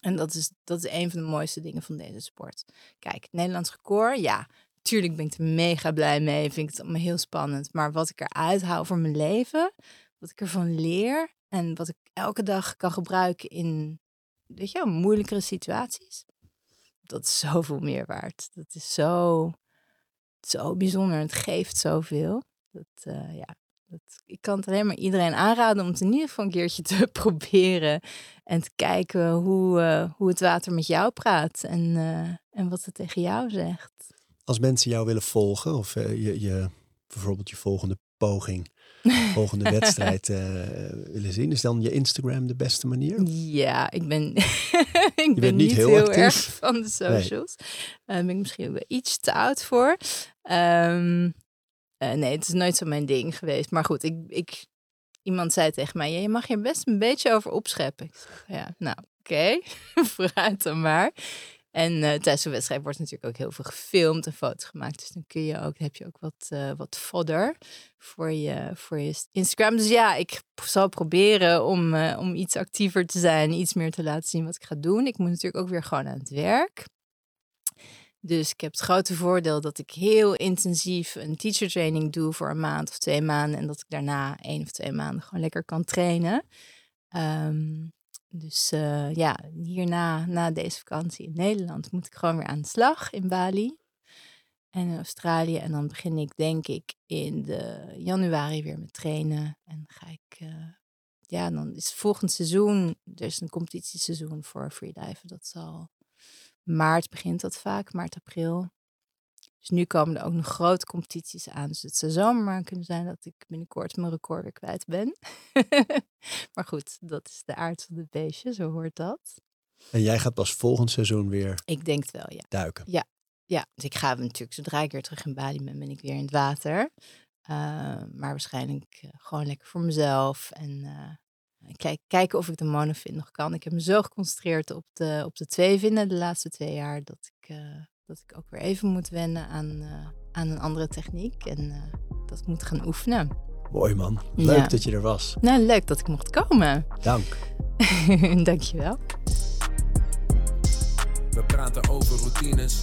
S4: En dat is, dat is een van de mooiste dingen van deze sport. Kijk, Nederlands record, ja, tuurlijk ben ik er mega blij mee. Vind ik het allemaal heel spannend. Maar wat ik eruit haal voor mijn leven, wat ik ervan leer en wat ik elke dag kan gebruiken in, weet je, moeilijkere situaties, dat is zoveel meer waard. Dat is zo, zo bijzonder. Het geeft zoveel. Dat, eh, ja, dat, ik kan het alleen maar iedereen aanraden om het in ieder geval een keertje te proberen. En te kijken hoe, eh, hoe het water met jou praat en, eh, en wat het tegen jou zegt.
S2: Als mensen jou willen volgen of eh, je, je, bijvoorbeeld je volgende poging, volgende wedstrijd eh, willen zien, is dan je Instagram de beste manier?
S4: Ja, ik ben, ik ben
S2: niet
S4: niet
S2: heel
S4: erg van de socials. Daar ben ik misschien ook wel iets te oud voor. Ehm, eh, nee, het is nooit zo mijn ding geweest. Maar goed, ik, ik, iemand zei tegen mij, "Ja, je mag je best een beetje over opscheppen. Ik zeg, ja, nou, oké, vooruit dan maar. En eh, tijdens de wedstrijd wordt natuurlijk ook heel veel gefilmd en foto's gemaakt. Dus dan kun je ook, heb je ook wat, eh, wat fodder voor je, voor je Instagram. Dus ja, ik zal proberen om, eh, om iets actiever te zijn, iets meer te laten zien wat ik ga doen. Ik moet natuurlijk ook weer gewoon aan het werk. Dus ik heb het grote voordeel dat ik heel intensief een teacher training doe voor een maand of twee maanden. En dat ik daarna één of twee maanden gewoon lekker kan trainen. Ehm, dus eh, ja, hierna, na deze vakantie in Nederland, moet ik gewoon weer aan de slag in Bali en in Australië. En dan begin ik, denk ik, in de januari weer met trainen. En ga ik, eh, ja, dan is volgend seizoen, is een competitieseizoen voor freediven. Dat zal maart begint dat vaak, maart, april. Dus nu komen er ook nog grote competities aan. Dus het zou zomaar kunnen zijn dat ik binnenkort mijn record weer kwijt ben. maar goed, dat is de aard van het beestje, zo hoort dat.
S2: En jij gaat pas volgend seizoen weer
S4: Ik denk het wel, ja.
S2: duiken.
S4: Ja, dus ik ga natuurlijk, zodra ik weer terug in Bali ben, ben ik weer in het water. Uh, maar waarschijnlijk uh, gewoon lekker voor mezelf. En uh, kijk, kijken of ik de monofin nog kan. Ik heb me zo geconcentreerd op de, op de twee vinden de laatste twee jaar. Dat ik, uh, dat ik ook weer even moet wennen aan, uh, aan een andere techniek. En uh, dat moet gaan oefenen.
S2: Mooi man. Leuk ja. dat je er was.
S4: Nou, leuk dat ik mocht komen.
S2: Dank.
S4: Dankjewel.
S3: We praten over routines.